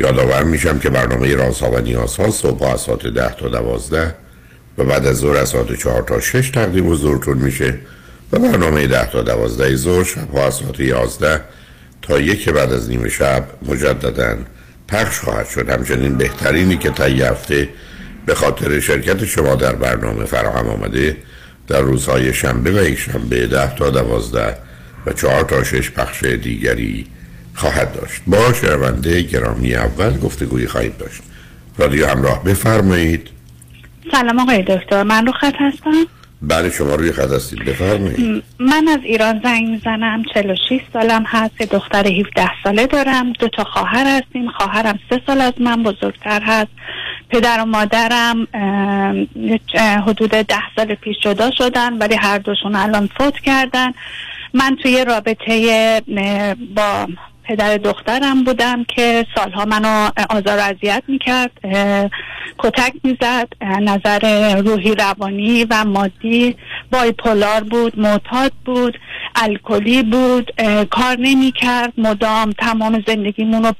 یادآور میشم که برنامه رازها و نیازها صبح از ساعت ده تا دوازده و بعد از ظهر از ساعت چهار تا شش تقدیم حضورتون میشه و برنامه ده تا دوازده ظهر شب از ساعت یازده تا یک بعد از نیمه شب مجددا پخش خواهد شد. همچنین بهترینی که تا هفته به خاطر شرکت شما در برنامه فراهم آمده در روزهای شنبه و یک شنبه ده تا دوازده و چهار تا شش پخش دیگری خواهد داشت. با شنونده گرامی اول گفتگوی خواهید داشت. رادیو همراه بفرمایید. سلام آقای دکتر. من رو خط هستم؟ بله شما روی خط هستید. بفرمایید. من از ایران زنگ می‌زنم. 46 سالم هست. دختر 17 ساله دارم. دو تا خواهر هستیم. خواهرم سه سال از من بزرگتر هست. پدر و مادرم حدود ده سال پیش جدا شدن ولی هر دوشون الان فوت کردن. من توی رابطه با پدر دخترم بودم که سالها منو آزار و اذیت می‌کرد کتک می‌زد نظر روحی روانی و مادی بایپولار بود معتاد بود الکلی بود کار نمی‌کرد مدام تمام زندگیمون رو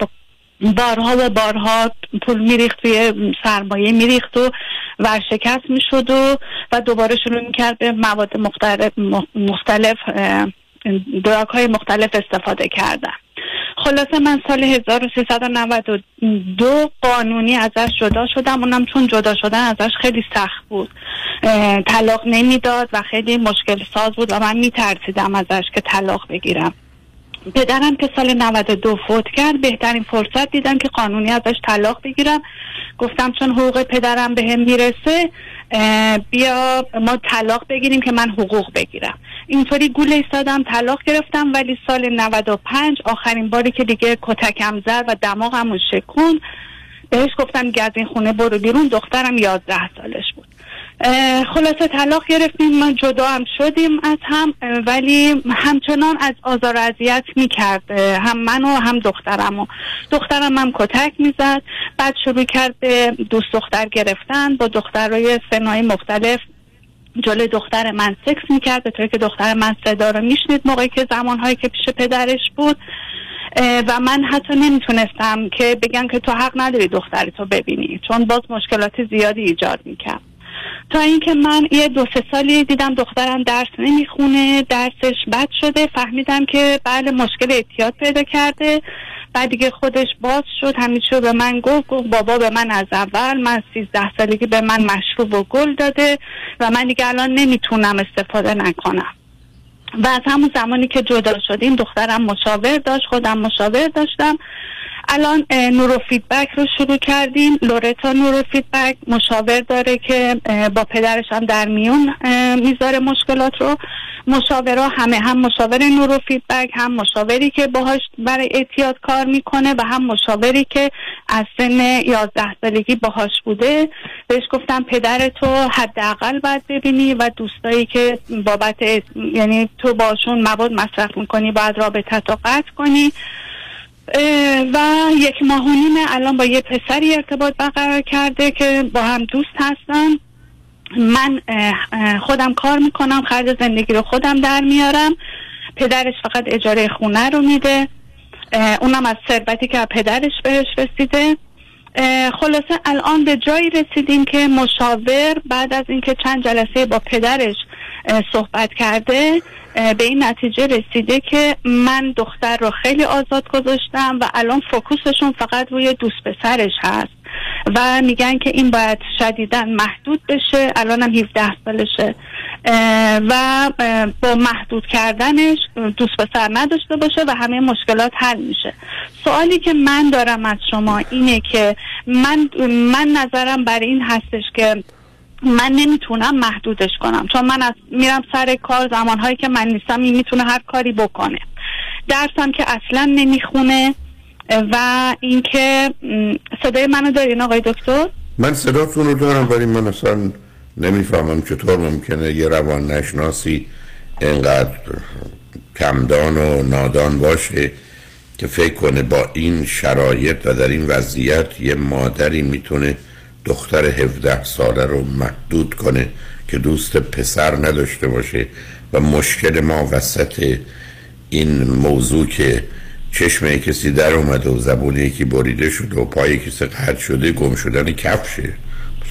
بارها و بارها پول میریخت توی سرمایه میریخت و ورشکست می‌شد و و دوباره شروع می‌کرد به مواد مختلف مختلف دراک های مختلف استفاده کردن. خلاصه من سال 1392 قانونی ازش جدا شدم. اونم چون جدا شدن ازش خیلی سخت بود. طلاق نمی‌داد و خیلی مشکل ساز بود و من میترسیدم ازش که طلاق بگیرم. پدرم که سال 92 فوت کرد بهترین فرصت دیدم که قانونی ازش طلاق بگیرم. گفتم چون حقوق پدرم به هم می‌رسه بیا ما طلاق بگیریم که من حقوق بگیرم. اینطوری گول ایستادم طلاق گرفتم ولی سال 95 آخرین باری که دیگه کتکم زد و دماغم شکون بهش گفتم که از این خونه برو بیرون دخترم 11 سالش بود. خلاصه طلاق گرفتیم ما جدا هم شدیم از هم ولی همچنان از آزار اذیت می‌کرد هم منو هم دخترم و. دخترم هم کتک می‌زد بعد شروع کرد به دوست دختر گرفتن با دخترای سنهای مختلف جلوی دختر من سکس می‌کرد به طوری که دختر من صدا رو میشنید موقعی که زمانهایی که پیش پدرش بود. و من حتی نمی‌تونستم که بگم که تو حق نداری دختری تو ببینی چون باز مشکلات زیادی ایجاد می‌کرد. تا اینکه من یه دو سه سالی دیدم دخترم درس نمی‌خونه درسش بد شده. فهمیدم که بله مشکل اعتیاد پیدا کرده. بعد دیگه خودش باز شد. همیشه به من گفت گفت بابا به من از اول من سیزده سالگی به من مشروب و گل داده و من دیگه الان نمی‌تونم استفاده نکنم. و از همون زمانی که جدا شدیم دخترم مشاور داشت خودم مشاور داشتم. الان نورو فیدبک رو شروع کردیم. LORETA neurofeedback مشاور داره که با پدرش هم در میون می‌ذاره مشکلات رو. مشاورا همه هم مشاور نورو فیدبک هم مشاوری که باهاش برای اعتیاد کار می‌کنه و هم مشاوری که از سن 11 سالگی باهاش بوده. بهش گفتم پدر تو حداقل باید ببینی و دوستایی که بابت یعنی تو باشون مواد مصرف می‌کنی باید رابطه تو قطع کنی. و یک ماه و نیم الان با یه پسری ارتباط برقرار کرده که با هم دوست هستن. من خودم کار می‌کنم خرج زندگی رو خودم در میارم. پدرش فقط اجاره خونه رو میده. اونم از ثروتی که پدرش بهش رسیده. خلاصه الان به جایی رسیدیم که مشاور بعد از اینکه چند جلسه با پدرش صحبت کرده به این نتیجه رسیده که من دختر رو خیلی آزاد گذاشتم و الان فکوسشون فقط روی دوست پسرش هست. و میگن که این باید شدیدا محدود بشه الان هم 17 سالشه و با محدود کردنش دوست پسر نداشته باشه و همه مشکلات حل میشه. سوالی که من دارم از شما اینه که من من نظرم بر این هستش که من نمی‌تونم محدودش کنم. چون من از میرم سر کار زمانهایی که من نیستم این می‌تونه هر کاری بکنه. درسم که اصلا نمی‌خونه و اینکه صدای منو دارین آقای دکتر؟ من صداتون رو دارم ولی من اصلا نمی‌فهمم چطور ممکنه یه روان نشناسی اینقدر کمدان و نادان باشه که فکر کنه با این شرایط و در این وضعیت یه مادری می‌تونه دختر 17 ساله رو محدود کنه که دوست پسر نداشته باشه و مشکل ما وسط این موضوع که چشم کسی در اومده و زبون یکی بریده شده و پای کسی قطع شده گم شدن کفشه.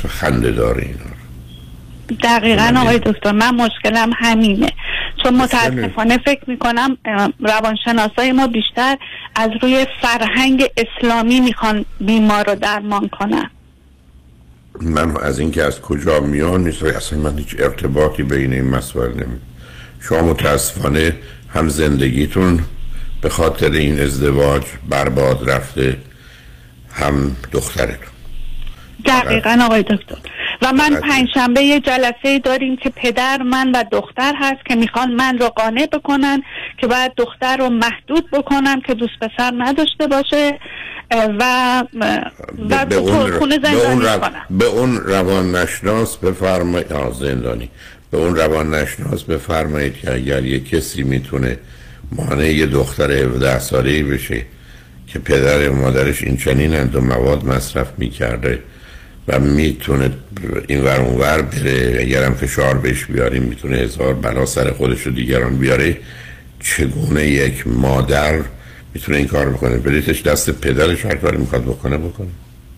خنده داره اینا دقیقا آقای دکتر من مشکلم همینه. چون متاسفانه فکر می‌کنم روانشناسای ما بیشتر از روی فرهنگ اسلامی می‌خوان بیمار رو درمان کنن. من از اینکه از کجا میان نیست اصلا من هیچ ارتباطی بین این مسائل نمی شما متاسفانه هم زندگیتون به خاطر این ازدواج برباد رفته هم دخترتون. دقیقا آقای دکتر. و من پنجشنبه یه جلسه داریم که پدر من و دختر هست که می‌خوان من رو قانع بکنن که باید دختر رو محدود بکنم که دوست پسر نداشته باشه و و به اون, خونه زندانی به اون, به اون روان نشناس بفرمایید زندانی. به اون روان نشناس بفرمایید که اگر یه کسی می‌تونه مانع یه دختر 17 ساله بشه که پدر و مادرش این چنین و مواد مصرف می‌کرده و می‌تونه این ور ور بره. اگرم فشار بهش بیاریم می‌تونه هزار بلا سر خودش و دیگران بیاره. چگونه یک مادر می‌تونه این کار بکنه؟ بریتش دست پدرش هر کاری می‌خواد بکنه بکنه.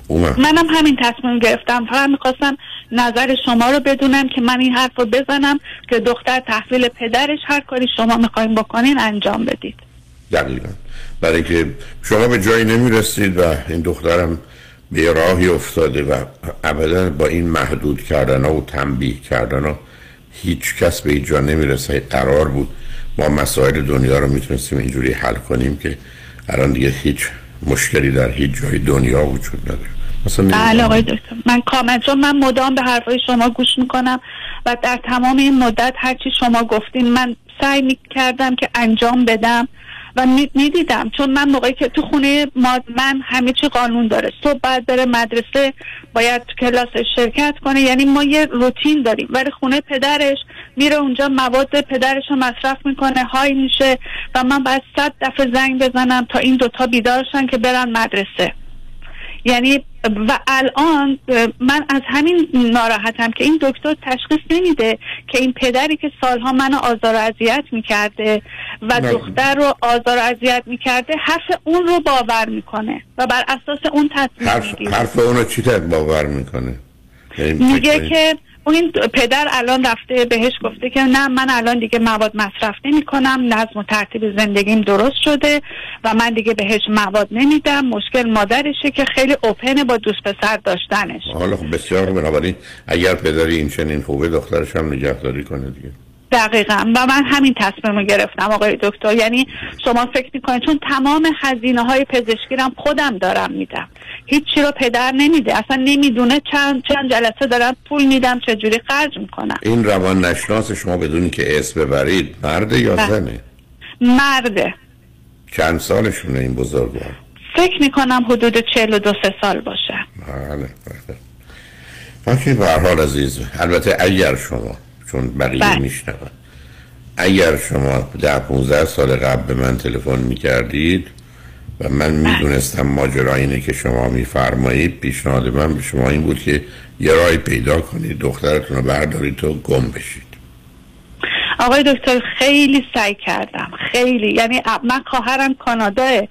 اومد. منم همین تصمیم گرفتم. فقط می‌خواستم نظر شما رو بدونم که من این حرف رو بزنم که دختر تحویل پدرش هر کاری شما می‌خوایم بکنین انجام بدید. دقیقا. برای که شما به جایی نمی‌رسید و این دخترم به راهی افتاده و ابدا با این محدود کردن و تنبیه کردن ها هیچ کس به اینجا نمی‌رسه. قرار بود ما مسائل دنیا رو می‌تونستیم اینجوری حل کنیم که الان دیگه هیچ مشکلی در هیچ جای دنیا وجود نداره. مثلا بله آقای دکتر. من کامل چون من مدام به حرفای شما گوش می‌کنم و در تمام این مدت هرچی شما گفتین من سعی می‌کردم که انجام بدم. و می‌دیدم. چون من موقعی که تو خونه من همه چی قانون داره. صبح بعد بره مدرسه باید تو کلاس شرکت کنه. یعنی ما یه روتین داریم. ولی خونه پدرش میره اونجا مواد پدرش رو مصرف می‌کنه های میشه و من باید صد دفعه زنگ بزنم تا این دوتا بیدارشن که برن مدرسه. یعنی و الان من از همین ناراحتم که این دکتر تشخیص نمیده که این پدری که سالها منو آزار و اذیت می‌کرده و دختر رو آزار و اذیت می‌کرده حرف اون رو باور می‌کنه و بر اساس اون تصمیم حرف, حرف اون رو چی باور می‌کنه؟ یعنی میگه که این پدر الان رفته بهش گفته که نه من الان دیگه مواد مصرف نمی کنم نظم و ترتیب زندگیم درست شده و من دیگه بهش مواد نمیدم. مشکل مادرشه که خیلی اوپن با دوست پسر داشتنش. حالا خب بسیار بنابراین اگر پدری این چنین خوبه دخترش هم نگهداری کنه دیگه. دقیقا. و من همین تصمیم رو گرفتم آقای دکتر. یعنی شما فکر می‌کنید چون تمام خزینه های پزشکی رو خودم دارم میدم. هیچی رو پدر نمیده. اصلا نمی‌دونه چند چند جلسه دارم پول میدم چجوری خرج می‌کنم. این روان نشناس شما بدونی که اسم ببرید مرده یا بله. زنه؟ مرده. چند سالشونه این بزرگوار؟ فکر می‌کنم حدود چهل و دو سه سال باشه. بله بله. به حال عزیز. البته اگر شما چون بقیه بله. میشنون. اگر شما ده 15 سال قبل به من تلفن می‌کردید و من می‌دونستم ماجرا اینه که شما میفرمایید پیشنهاد من به شما این بود که یه رای پیدا کنید دخترتون رو بردارید تو گم بشید. آقای دکتر خیلی سعی کردم. خیلی. یعنی من خواهرم کاناداه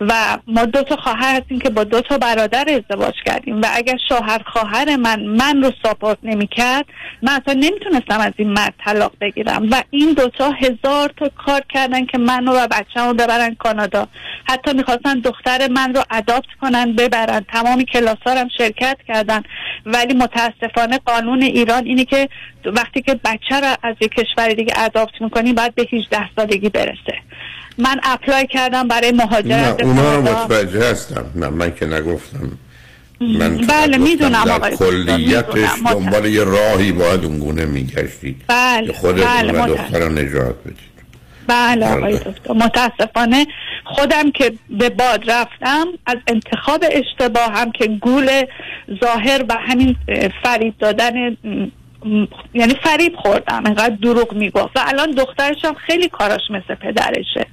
و ما دو تا خواهر هستیم که با دو تا برادر ازدواج کردیم و اگر شوهر خواهر من من رو ساپورت نمی‌کرد من اصلا نمی‌تونستم از این مرد طلاق بگیرم. و این دوتا هزار تا کار کردن که منو و بچه رو ببرن کانادا. حتی می‌خواستن دختر من رو اداپت کنن ببرن. تمامی کلاسارم شرکت کردن. ولی متاسفانه قانون ایران اینه که وقتی که بچه رو از یک کشور اداپت می‌کنی باید به 18 سالگی برسه. من اپلای کردم برای مهاجرت نه اونا رو متوجه هستم. نه من که نگفتم. من بله می‌دونم آقای کلیتش دنبال یه راهی باید اونگونه میگشتید. بله خودتون بله و دختر رو نجات بدید. بله آقای دکتر متاسفانه خودم که به باد رفتم از انتخاب اشتباه هم که گول ظاهر و همین فریب دادن یعنی فریب خوردم انقدر دروغ می‌گفت. و الان دخترشم خیلی کاراش مثل پدرشه.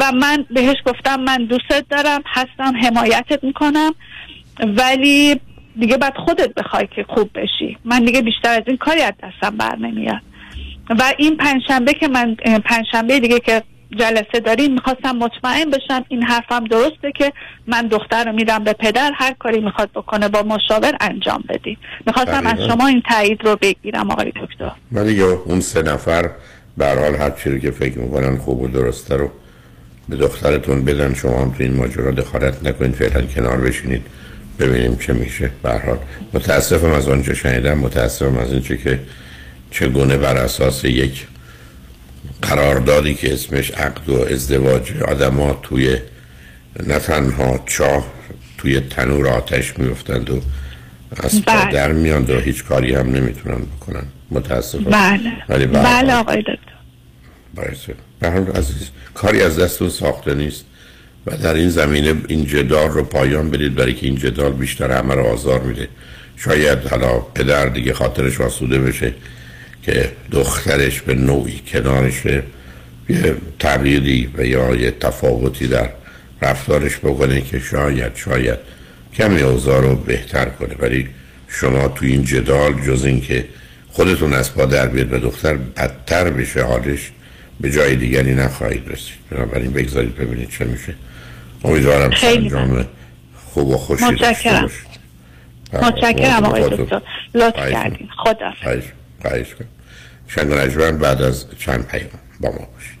و من بهش گفتم من دوستت دارم هستم حمایتت می‌کنم ولی دیگه بعد خودت بخوای که خوب بشی. من دیگه بیشتر از این کاری از دستم بر نمیاد و این پنجشنبه که من پنجشنبه دیگه که جلسه داریم می‌خواستم مطمئن بشم این حرفم درسته که من دختر رو میدم به پدر هر کاری می‌خواد بکنه با مشاور انجام بدی می‌خواستم از شما این تایید رو بگیرم آقای دکتر. ولی اون سه نفر به حال هر چیزی که فکر می‌کنن خوب و درسته رو به دخترتون بدن. شما هم تو این ماجرا دخالت نکنید فعلا کنار بشینید ببینیم چه میشه. به حال متاسفم از آنچه شنیدم متاسفم از اینچه که چگونه بر اساس یک قراردادی که اسمش عقد و ازدواج آدما توی نه تنها چاه توی تنور آتش میفتند و از بله. در میان و هیچ کاری هم نمی‌تونن بکنن. متاسفم. بله. ولی بله آقای دکتر. به عزیز کاری از دستون ساخته نیست و در این زمینه این جدال رو پایان بدید برای که این جدال بیشتر همه رو آزار میده. شاید حالا پدر دیگه خاطرش آسوده بشه. که دخترش به نوعی کنارش یه تغییری و یا یه تفاوتی در رفتارش بکنه که شاید شاید کمی اوضاع رو بهتر کنه. ولی شما تو این جدال جز اینکه خودتون از پا در بیاد و دختر بدتر بشه حالش به جای دیگری نخواهید رسید. بنابراین بگذارید ببینید چه میشه. امیدوارم انجام خوب و خوشی متشکرم. متشکرم آقای دکتر. لطف کردین. خدا خواهش کنم بعد از چند پیام با ما باشید.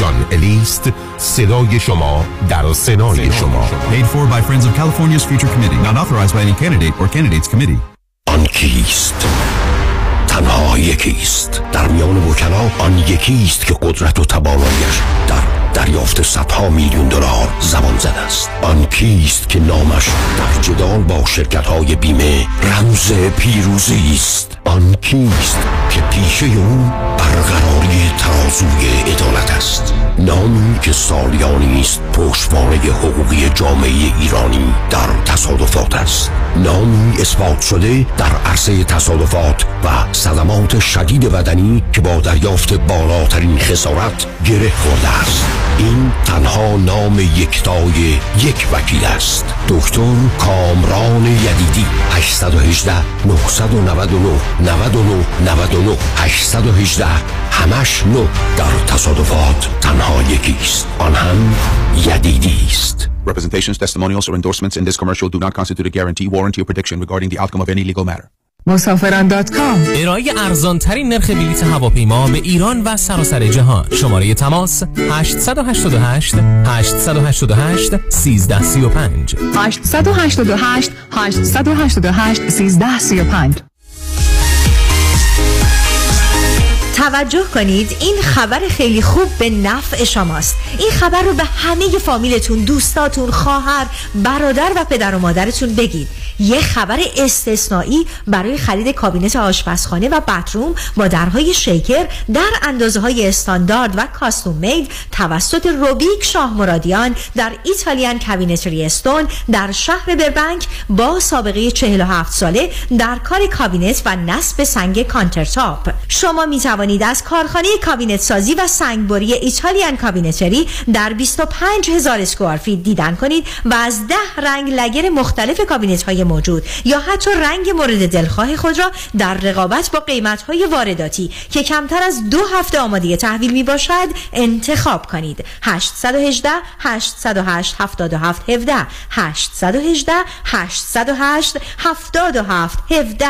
جان الیست صدای شما در سنای شما Paid for by Friends of California's Future Committee Not authorized by any candidate or candidates committee آن کیست تنها یکیست در میان وکلا آن یکیست که قدرت و توانایش در دریافت صدها میلیون دلار زمان زده است. آن کیست که نامش در جدال با شرکت های بیمه رمز پیروزی است؟ آن کیست که پیشه او برقراری ترازوی عدالت است؟ نامی که سالیانی است پشتوانه حقوقی جامعه ایرانی در تصادفات است. نامی اثبات شده در عرصه تصادفات و صدمات شدید بدنی که با دریافت بالاترین خسارت گره خورده است. این تنها نام یکتای یک وکیل است دکتر کامران یدیدی 818 999 99 99 818 همش نو در تصادفات تنها یکیست آن هم یدیدی است Representations, testimonials, or endorsements in this commercial do not constitute a guarantee, warranty, or prediction regarding the outcome of any legal matter. مسافران دات کام. ارائه ارزان ترین نرخ بلیط هواپیما به ایران و سراسر جهان. شماره تماس 888 888 1335 888 888 1335 توجه کنید این خبر خیلی خوب به نفع شماست. این خبر رو به همه فامیلتون دوستاتون خواهر برادر و پدر و مادرتون بگید. یه خبر استثنایی برای خرید کابینت آشپزخانه و باتروم با درهای شیکر در اندازه های استاندارد و custom made توسط روبیک شاه مرادیان در Italian Cabinetry Stone در شهر بربنک با سابقه 47 ساله در کار کابینت و نصب سنگ countertop. شما می توانید از کارخانه کابینت سازی و سنگبری Italian Cabinetry در 25 هزار square feet دیدن کنید و از ده رنگ lacquer مختلف کابینت های موجود یا حتی رنگ مورد دلخواه خود را در رقابت با قیمت های وارداتی که کمتر از دو هفته آماده تحویل می باشد انتخاب کنید. 818 808 77 17 818 808 77 17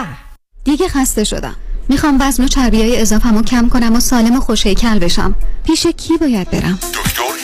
دیگه خسته شدم. می‌خوام وزن و چربی های اضافه‌مو کم کنم و سالم و خوشگل بشم. پیش کی باید برم؟ دکتر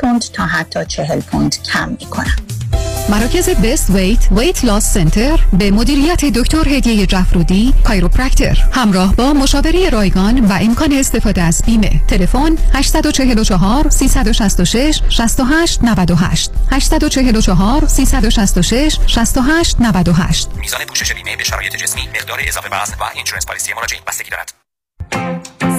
پوند تا حتی 40 پوند کم می‌کنن مراکز Best Weight Weight Loss Center به مدیریت دکتر هدیه جفرودی chiropractor همراه با مشاوره رایگان و امکان استفاده از بیمه. تلفن 844 366 68 98 844 366 68 98 میزان پوشش بیمه به شرایط جسمی مقدار اضافه وزن و insurance policy مراجعین بستگی دارد.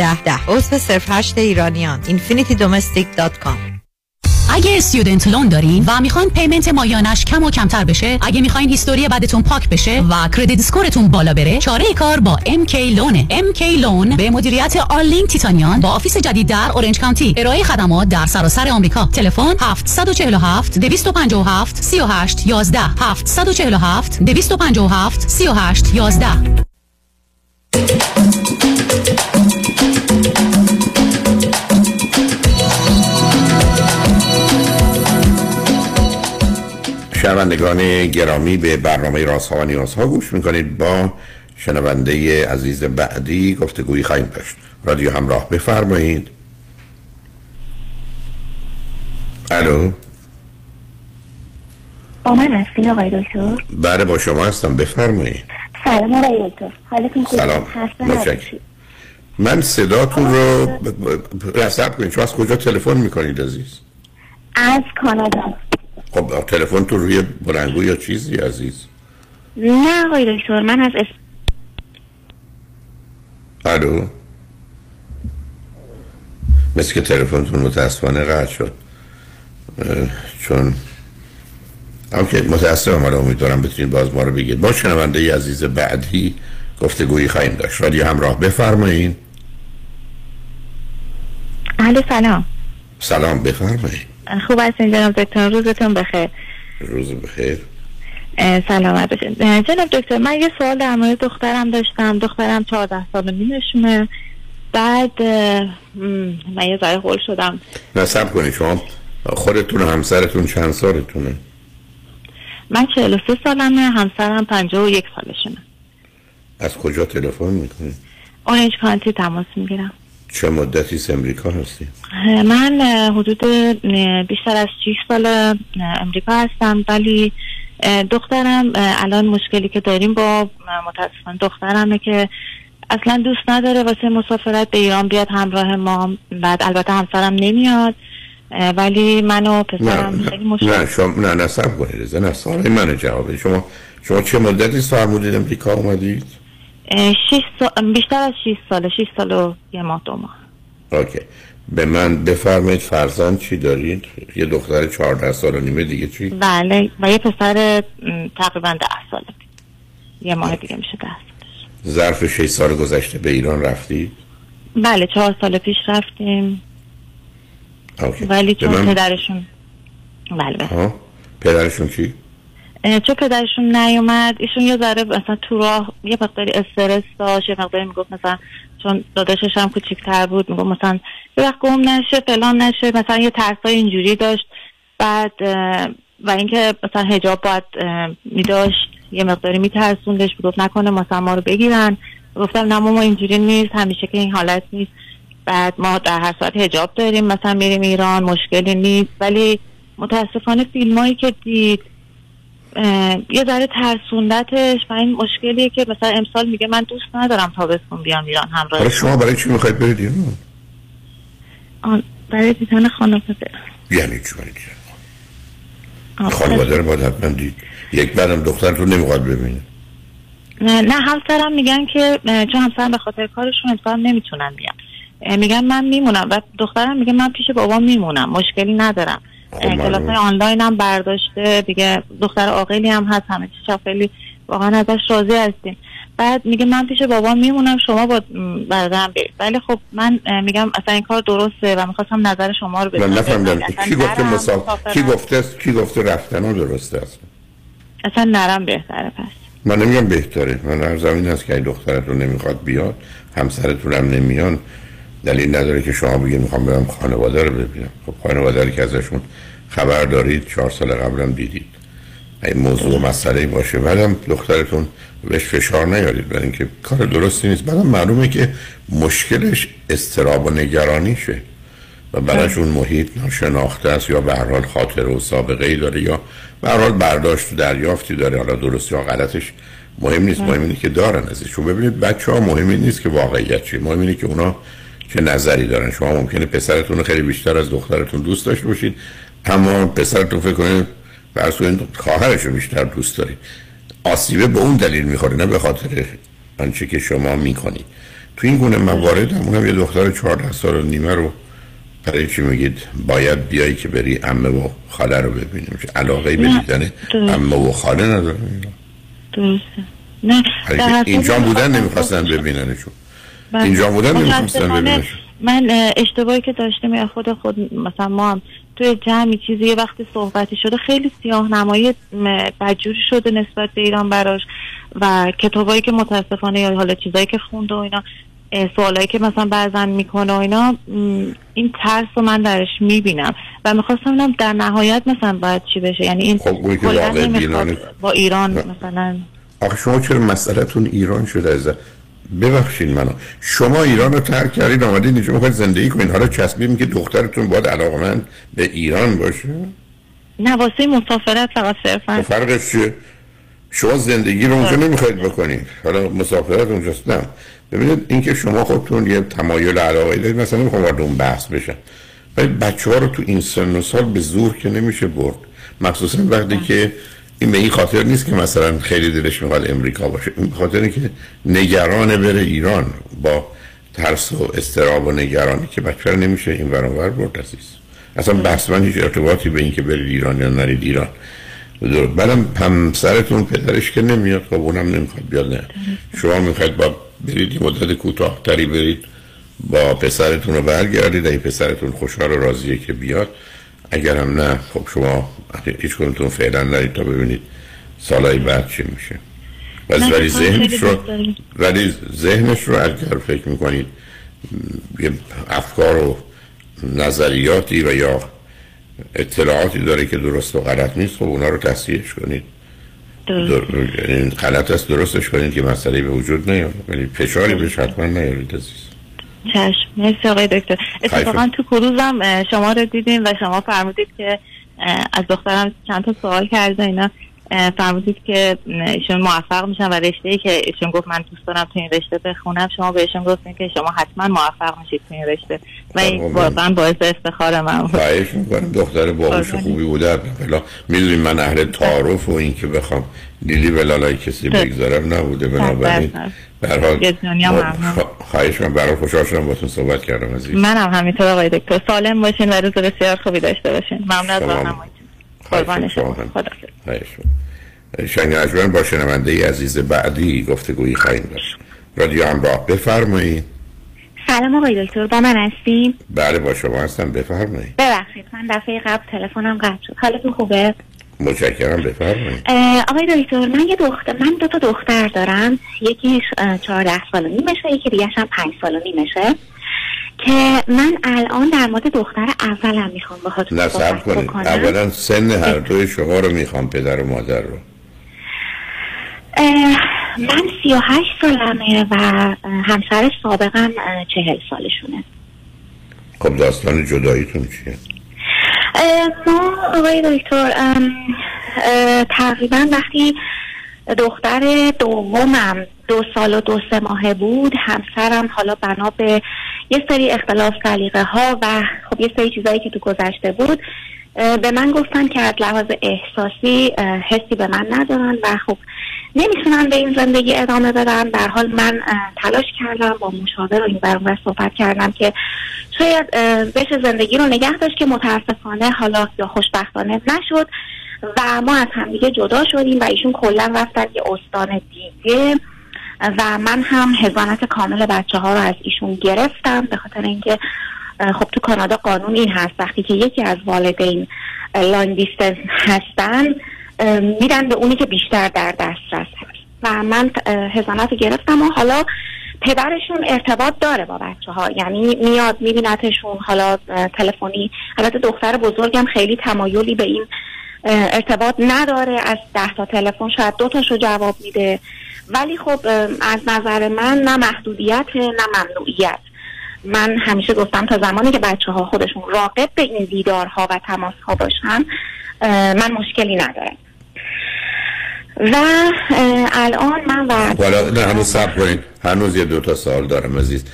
10 10 عضو صرف هشت ایرانیان. infinitydomestic.com اگه student loan دارین و می‌خواین payment ماهیانش کم و کمتر بشه اگه می‌خواین history بدتون پاک بشه و credit score تون بالا بره چاره کار با MK Loan ه MK Loan به مدیریت آرلینگ تیتانیان با office جدید در Orange County ارائه خدمات در سراسر آمریکا. تلفن 747 257 38 11 747 257 38 11 شنوندگان گرامی به برنامه راست ها و نیاز ها گوش می‌کنید. با شنونده عزیز بعدی گفتگویی خواهیم داشت. رادیو همراه بفرمایید. الو؟ با من هستین آقای دکتر؟ بله با شما هستم. بفرمایید. سلام آقای دکتر. حالتون خوبه سلام. من صداتون رو ب- ب- رصد کنید. شما از کجا تلفن می‌کنید عزیز؟ از کانادا. خب تلفن تو روی بلندگو یا چیزی عزیز؟ نه آقای دکتر من از اس... الو؟ مثل که تلفنتون متاسفانه قطع شد. چون okay متاسفم حالا امیدوارم بتونید باز ما رو بگید. با شنونده عزیز بعدی گفتگویی خواهیم داشت. رادیو همراه بفرمایید. الو سلام. سلام بفرمایید. خوب هستین جناب دکتر. روزتون بخیر. روز بخیر. سلامت باشین. جناب دکتر من یه سوال در مورد دخترم داشتم. دخترم 14 سال و نیمشونه بعد من یه ذره هول شدم. نصب کنید شما. خودتون و همسرتون چند سالتونه؟ من 43 سالمه همسرم 51 سالشونه. از کجا تلفن می‌کنید؟ اورنج کانتی تماس می‌گیرم. چه مدتی از امریکا هستی؟ من حدود بیشتر از 6 سال امریکا هستم ولی دخترم الان مشکلی که داریم با متاسفانه دخترمه که اصلا دوست نداره واسه مسافرت به ایران بیاد همراه ما. بعد البته همسرم نمیاد ولی من و نه پسرم خیلی مشکل. نه شما نه نصب کنید نه سوال من جوابه شما شما چه مدتی است فرمودید امریکا اومدید؟ سال بیشتر از 6 سال 6 سال و یه ماه دو ماه. اوکی. به من بفرمایید فرزند چی دارید؟ یه دختر 14 سال و نیمه دیگه چی؟ بله و یه پسر تقریبا ده ساله. یه ماه دیگه میشه ده سال. ظرف 6 سال گذشته به ایران رفتید؟ بله چهار سال پیش رفتیم. اوکی. ولی چون من پدرشون بله بله. پدرشون چی؟ چون پدرشون نیومد ایشون یه ذره مثلا تو راه یه مقداری استرس داشت یه مقداری می‌گفت مثلا چون داداشش هم کوچیک‌تر بود می‌گفت مثلا یه وقت گم نشه فلان نشه مثلا یه ترسای اینجوری داشت. بعد و اینکه مثلا هجاب باید میداشت یه مقداری میترسوندش می‌گفت نکنه مثلا ما رو بگیرن. گفتم نه ما اینجوری نیست همیشه که این حالت نیست. بعد ما در هر صورت هجاب داریم مثلا میریم ایران مشکلی نیست. ولی متاسفانه فیلم هایی که دید یه ذره ترسوندتش و این مشکلیه که مثلا امسال میگه من دوست ندارم تابستون بیام ایران همراه حالا شما برای چی می‌خواید برید ایران؟ برای دیدن خانواده. یعنی چی؟ برای آه، خانواده رو باید حتما دید. یک بعدم دخترتون نمی‌خواد ببینه. نه نه همسرم میگن که چون همسرم به خاطر کارشون امسال نمی‌تونن بیان. میگن من میمونم و دخترم میگه من پیش بابام میمونم. مشکلی ندارم. کلاس های آنلاین هم برداشته دیگه دختر عاقلی هم هست همه چیز خیلی واقعا ازش راضی هستیم. بعد میگه من پیش بابام میمونم شما با برادرم برید. ولی خب من میگم اصلا این کار درسته و می‌خواستم نظر شما رو من بدونم نفهمیدم کی گفته مسافر مسافرت. کی گفته است کی گفته رفتن درسته است. اصلا نرم بهتره پس. من نمیگم بهتره. من هر زمین هست که اگه دخترتون نمی‌خواد بیاد همسرتون هم نمیان. دلیل نداره که شما بگید می‌خوام برم خانواده رو ببینم. خب خانواده رو که ازشون خبر دارید چهار سال قبلم دیدید. این موضوع مسئله باشه. بعدم دخترتون بهش فشار نیارید برای اینکه کار درستی نیست. بعدم معلومه که مشکلش استراب و نگرانیشه و براش اون محیط ناشناخته است یا به حال خاطر و سابقه ای داره یا به حال برداشت و دریافتی داره. حالا درست یا غلطش مهم نیست. مهم اینه که دارن ازش چون ببینید بچه ها مهم نیست که واقعیت چیه. مهم اینه که اونا چه نظری دارن؟ شما ممکنه پسرتون رو خیلی بیشتر از دخترتون دوست داشته باشید اما پسرتون فکر کنید بر این خواهرش رو بیشتر دوست دارید آسیبه به اون دلیل می‌خوره نه به خاطر آنچه که شما می‌کنید. تو این گونه موارد همون یه دختر 14 سال و نیمه رو برای چی میگید؟ باید بیایی که بری عمه و خاله رو ببینیم. چه علاقه به دیدن. عمه و خاله نداره. درسته. نه اینجا بودن نمی‌خواستن ببیننشون. اینجا بودن من اه، اشتباهی که داشتم یا خود خود مثلا ما هم توی جمعی چیزی یه وقتی صحبتی شده خیلی سیاه نمایی بدجوری شده نسبت به ایران براش و کتابایی که متاسفانه یا حالا چیزایی که خونده و اینا سوالایی که مثلا بعضا می‌کنه و اینا این ترس رو من درش می‌بینم و می‌خواستم ببینم در نهایت مثلا باید چی بشه. یعنی این خب با ایران مثلا آخه شما چرا مسئلهتون ایران شده؟ از ببخشید منو. شما ایران رو ترک کردید آمدید اینجا می‌خواید زندگی کنید. حالا چسبیدیم که دخترتون باید علاقمند به ایران باشه؟ نه واسه مسافرت فقط صرفا. خب فرقش چیه؟ شما زندگی رو اونجا نمی‌خواید بکنید. حالا مسافرت اونجاست. نه. ببینید اینکه شما خودتون یه تمایل علاقه دارید مثلا نمی‌خوام وارد اون بحث بشم. ولی بچه ها رو تو این سن و سال به زور که نمیشه برد. مخصوصا وقتی که این به این خاطر نیست که مثلا خیلی دلش می‌خواد امریکا باشه. این خاطر که نگرانه بره ایران با ترس و استراب و نگرانی که بچه نمیشه این ورانور برد اصلا بحث من هیچ ارتباطی به این که برید ایران یا نرید ایران. بعدم همسرتون پدرش که نمیاد خب اونم نمی‌خواد بیاد نه. شما می‌خواید با برید مدت کوتاهتری برید با پسرتون رو برگردید. اگه پسرتون خوشحال و راضیه که بیاد اگرم نه خب شما هیچ کنتون فعلا نرید تا ببینید سالهای بعد چی میشه. نه، ولی ذهنش رو. ولی ذهنش رو اگر فکر می‌کنید یه افکار و نظریاتی و یا اطلاعاتی داره که درست و غلط نیست خب اونا رو تصحیحش کنید. در... یعنی غلط است درستش کنید که مسئله به وجود نیاد. ولی فشاری بهش حتما نیارید عزیز. چشم. مرسی آقای دکتر. اتفاقا تو کروزم شما رو دیدیم و شما فرمودید که از دخترم چند تا سوال کرده اینا. فرمودید که ایشون موفق میشن و رشته ای که ایشون گفت من دوست دارم تو این رشته بخونم. شما بهشون گفتین که شما حتما موفق میشید تو این رشته. و این واقعا باعث افتخار من خواهش می‌کنم. دختر باهوش خوبی بوده. بلا می‌دونیم من اهل تعارف و این که بخوام لیلی ولالای کسی بگذارم نبوده. بنابراین برحال خواهش من برای خوشحال شدم باتون صحبت کردم عزیز. منم همینطور آقای دکتر. سالم باشین و روز بسیار خوبی داشته باشین. ممنون از راهنماییتون. قربان شما. خدا شنگ اجوان با شنونده عزیز بعدی گفتگویی خواهیم داشت. رادیو همراه بفرمایید. سلام آقای دکتر. با من هستیم بله با شما هستم. بفرمایید. ببخشید من دفعه قبل تلفنم قطع شد. حالتون خوبه؟ متشکرم بفرمایید. آقای دکتر من یه دختر من دو تا دختر دارم. یکیش چهارده سال و نیمشه یکی دیگه هم پنج سال و نیمشه. که من الان در مورد دختر اولم می‌خوام باهاتون صحبت کنید. اولا سن هر دوی شما رو می‌خوام پدر و مادر رو. من سی و هشت سالمه و همسر سابقم چهل سالشونه. خب داستان جداییتون چیه؟ ما آقای دکتر تقریبا وقتی دختر دومم دو سال و دو سه ماهه بود همسرم حالا بنا به یه سری اختلاف سلیقه ها و خب یه سری چیزایی که تو گذشته بود به من گفتن که از لحاظ احساسی حسی به من ندارن و خب نمی‌تونن به این زندگی ادامه بدن. در حال من تلاش کردم با مشاور و این برون صحبت کردم که شاید بشه زندگی رو نگه داشت که متاسفانه حالا یا خوشبختانه نشد و ما از همدیگه جدا شدیم و ایشون کلا رفتن یه استان دیگه و من هم هزانت کامل بچه ها رو از ایشون گرفتم به خاطر اینکه خب تو کانادا قانون این هست. وقتی که یکی از والدین لانگ دیستنس هستن میدن به اونی که بیشتر در دسترس هست. و من هزانت گرفتم و حالا پدرشون ارتباط داره با بچه ها یعنی میاد میبینتشون. حالا تلفنی البته دختر بزرگم خیلی تمایلی به این ارتباط نداره. از ده تا تلفن شاید دو تاشو جواب میده. ولی خب از نظر من نه محدودیت نه ممنوعیت. من همیشه گفتم تا زمانی که بچه ها خودشون راقب به این دیدارها و تماس ها باشن من مشکلی ندارم. و الان من و حالا نه هنوز سب کنید هنوز یه دوتا سال دارم عزیز.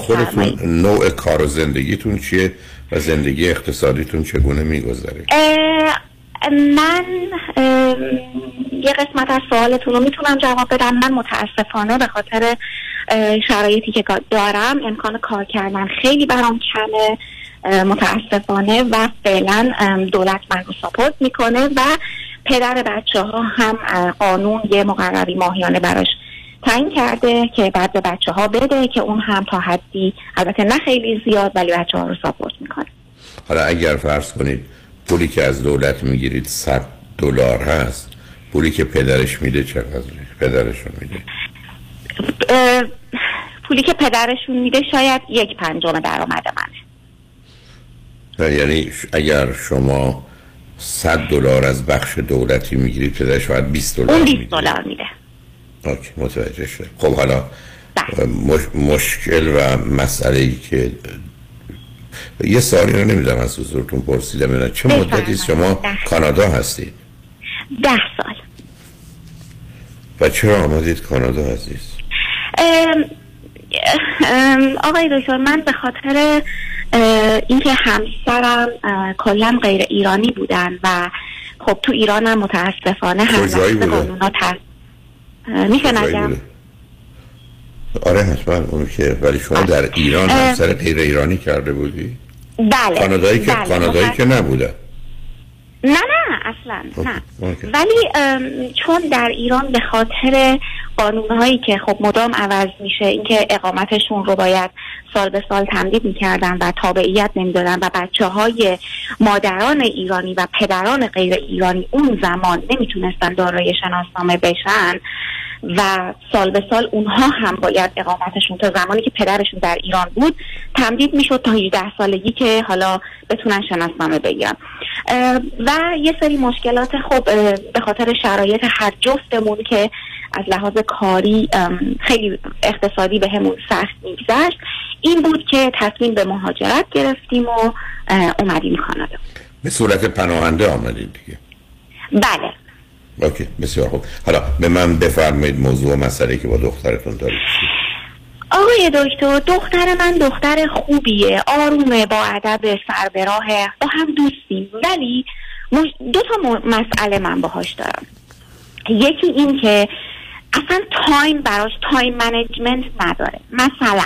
خودتون نوع کار و زندگیتون چیه و زندگی اقتصادیتون چگونه میگذره؟ من یه قسمت از سوالتون رو می‌تونم جواب بدم. من متاسفانه به خاطر شرایطی که دارم امکان کار کردن خیلی برام کمه. متاسفانه و فعلا دولت من رو ساپورت می‌کنه و پدر بچه ها هم قانون یه مقرری ماهیانه براش تعیین کرده که بعد به بچه ها بده که اون هم تا حدی البته نه خیلی زیاد ولی بچه ها رو ساپورت می‌کنه. حالا اگر فرض کنید پولی که از دولت می‌گیرید 100 دلار هست پولی که پدرش میده چقدر پدرشون میده؟ پولی که پدرشون میده شاید یک پنجم درآمد منه. یعنی اگر شما 100 دلار از بخش دولتی می‌گیرید پدرش شاید 20 دلار اون 20 دلار میده. اوکی متوجه شده خب حالا مش... مشکل و مسئله ای که یه سالی رو نمی‌دونم از حضورتون پرسیدم چه مدتی شما کانادا هستید؟ ده سال. و چرا آمدید کانادا عزیز؟ آقای دکتر من به خاطر اینکه همسرم کلا غیر ایرانی بودن و خب تو ایران هم متاسفانه هم قانونا میشه نگم؟ آره حتما اونو که ولی شما در ایران همسر غیر ایرانی کرده بودی؟ بله کانادایی که بله. کانادایی که نبوده؟ نه نه. اصلا نه ولی چون در ایران به خاطر قانونهایی که خب مدام عوض میشه اینکه اقامتشون رو باید سال به سال تمدید می‌کردن و تابعیت نمی‌دادن و بچه های مادران ایرانی و پدران غیر ایرانی اون زمان نمی‌تونستن دارای شناسنامه بشن و سال به سال اونها هم باید اقامتشون تا زمانی که پدرشون در ایران بود تمدید می‌شد تا 18 سالگی که حالا بتونن شناسنامه بگیرن. و یه سری مشکلات خب به خاطر شرایط هر جفتمون که از لحاظ کاری خیلی اقتصادی به همون سخت میگذشت. این بود که تصمیم به مهاجرت گرفتیم و اومدیم کانادا. به صورت پناهنده آمدید دیگه؟ بله. اوکی بسیار خوب. حالا به من بفرمایید موضوع و مسئله که با دخترتون دارید. آقای دکتر دختر من دختر خوبیه. آرومه با ادب سربراهه با هم دوستیم. ولی دو تا مسئله من باهاش دارم. یکی این که اصلا time براش time management نداره. مثلا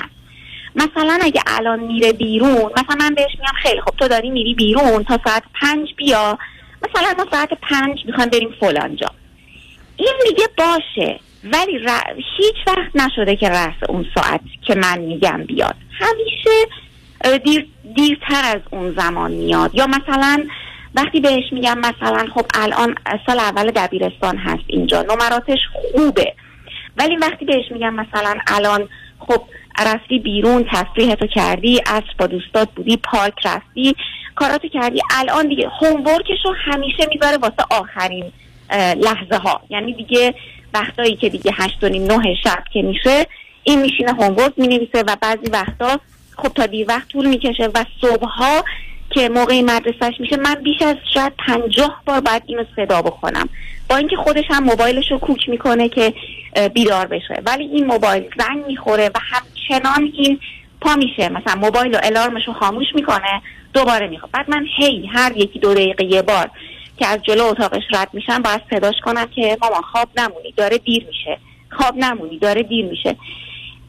مثلا اگه الان میره بیرون مثلا من بهش میگم خیلی خب تو داری میری بیرون تا ساعت پنج بیا. مثلا ما ساعت پنج می‌خوایم بریم فلان جا. این میگه باشه ولی ر- هیچ وقت نشده که رأس اون ساعت که من میگم بیاد. همیشه دیر دیرتر از اون زمان میاد. یا مثلا وقتی بهش میگم مثلا خب الان سال اول دبیرستان هست اینجا نمراتش خوبه. ولی وقتی بهش میگم مثلا الان خب رفتی بیرون تفریحتو کردی عصر با دوستات بودی پارک رفتی کاراتو کردی الان دیگه هومورکشو همیشه می‌ذاره واسه آخرین لحظه ها یعنی دیگه وقتایی که دیگه هشت و نیم نه شب که میشه این میشینه هومورک می‌نویسه و بعضی وقتا خب تا دیر وقت طول می‌کشه و صبحها که موقع مدرسهش میشه من بیش از شاید پنجاه بار باید اینو صدا بکنم با اینکه خودش هم موبایلش رو کوک می‌کنه که بیدار بشه. ولی این موبایل زنگ می‌خوره و همچنان این پا میشه. مثلا موبایل و الارمش رو خاموش می‌کنه دوباره می‌خواد بعد من هی هر یکی دو دقیقه یه بار که از جلو اتاقش رد میشم باید صداش کنم که مامان خواب نمونی داره دیر میشه. خواب نمونی داره دیر میشه.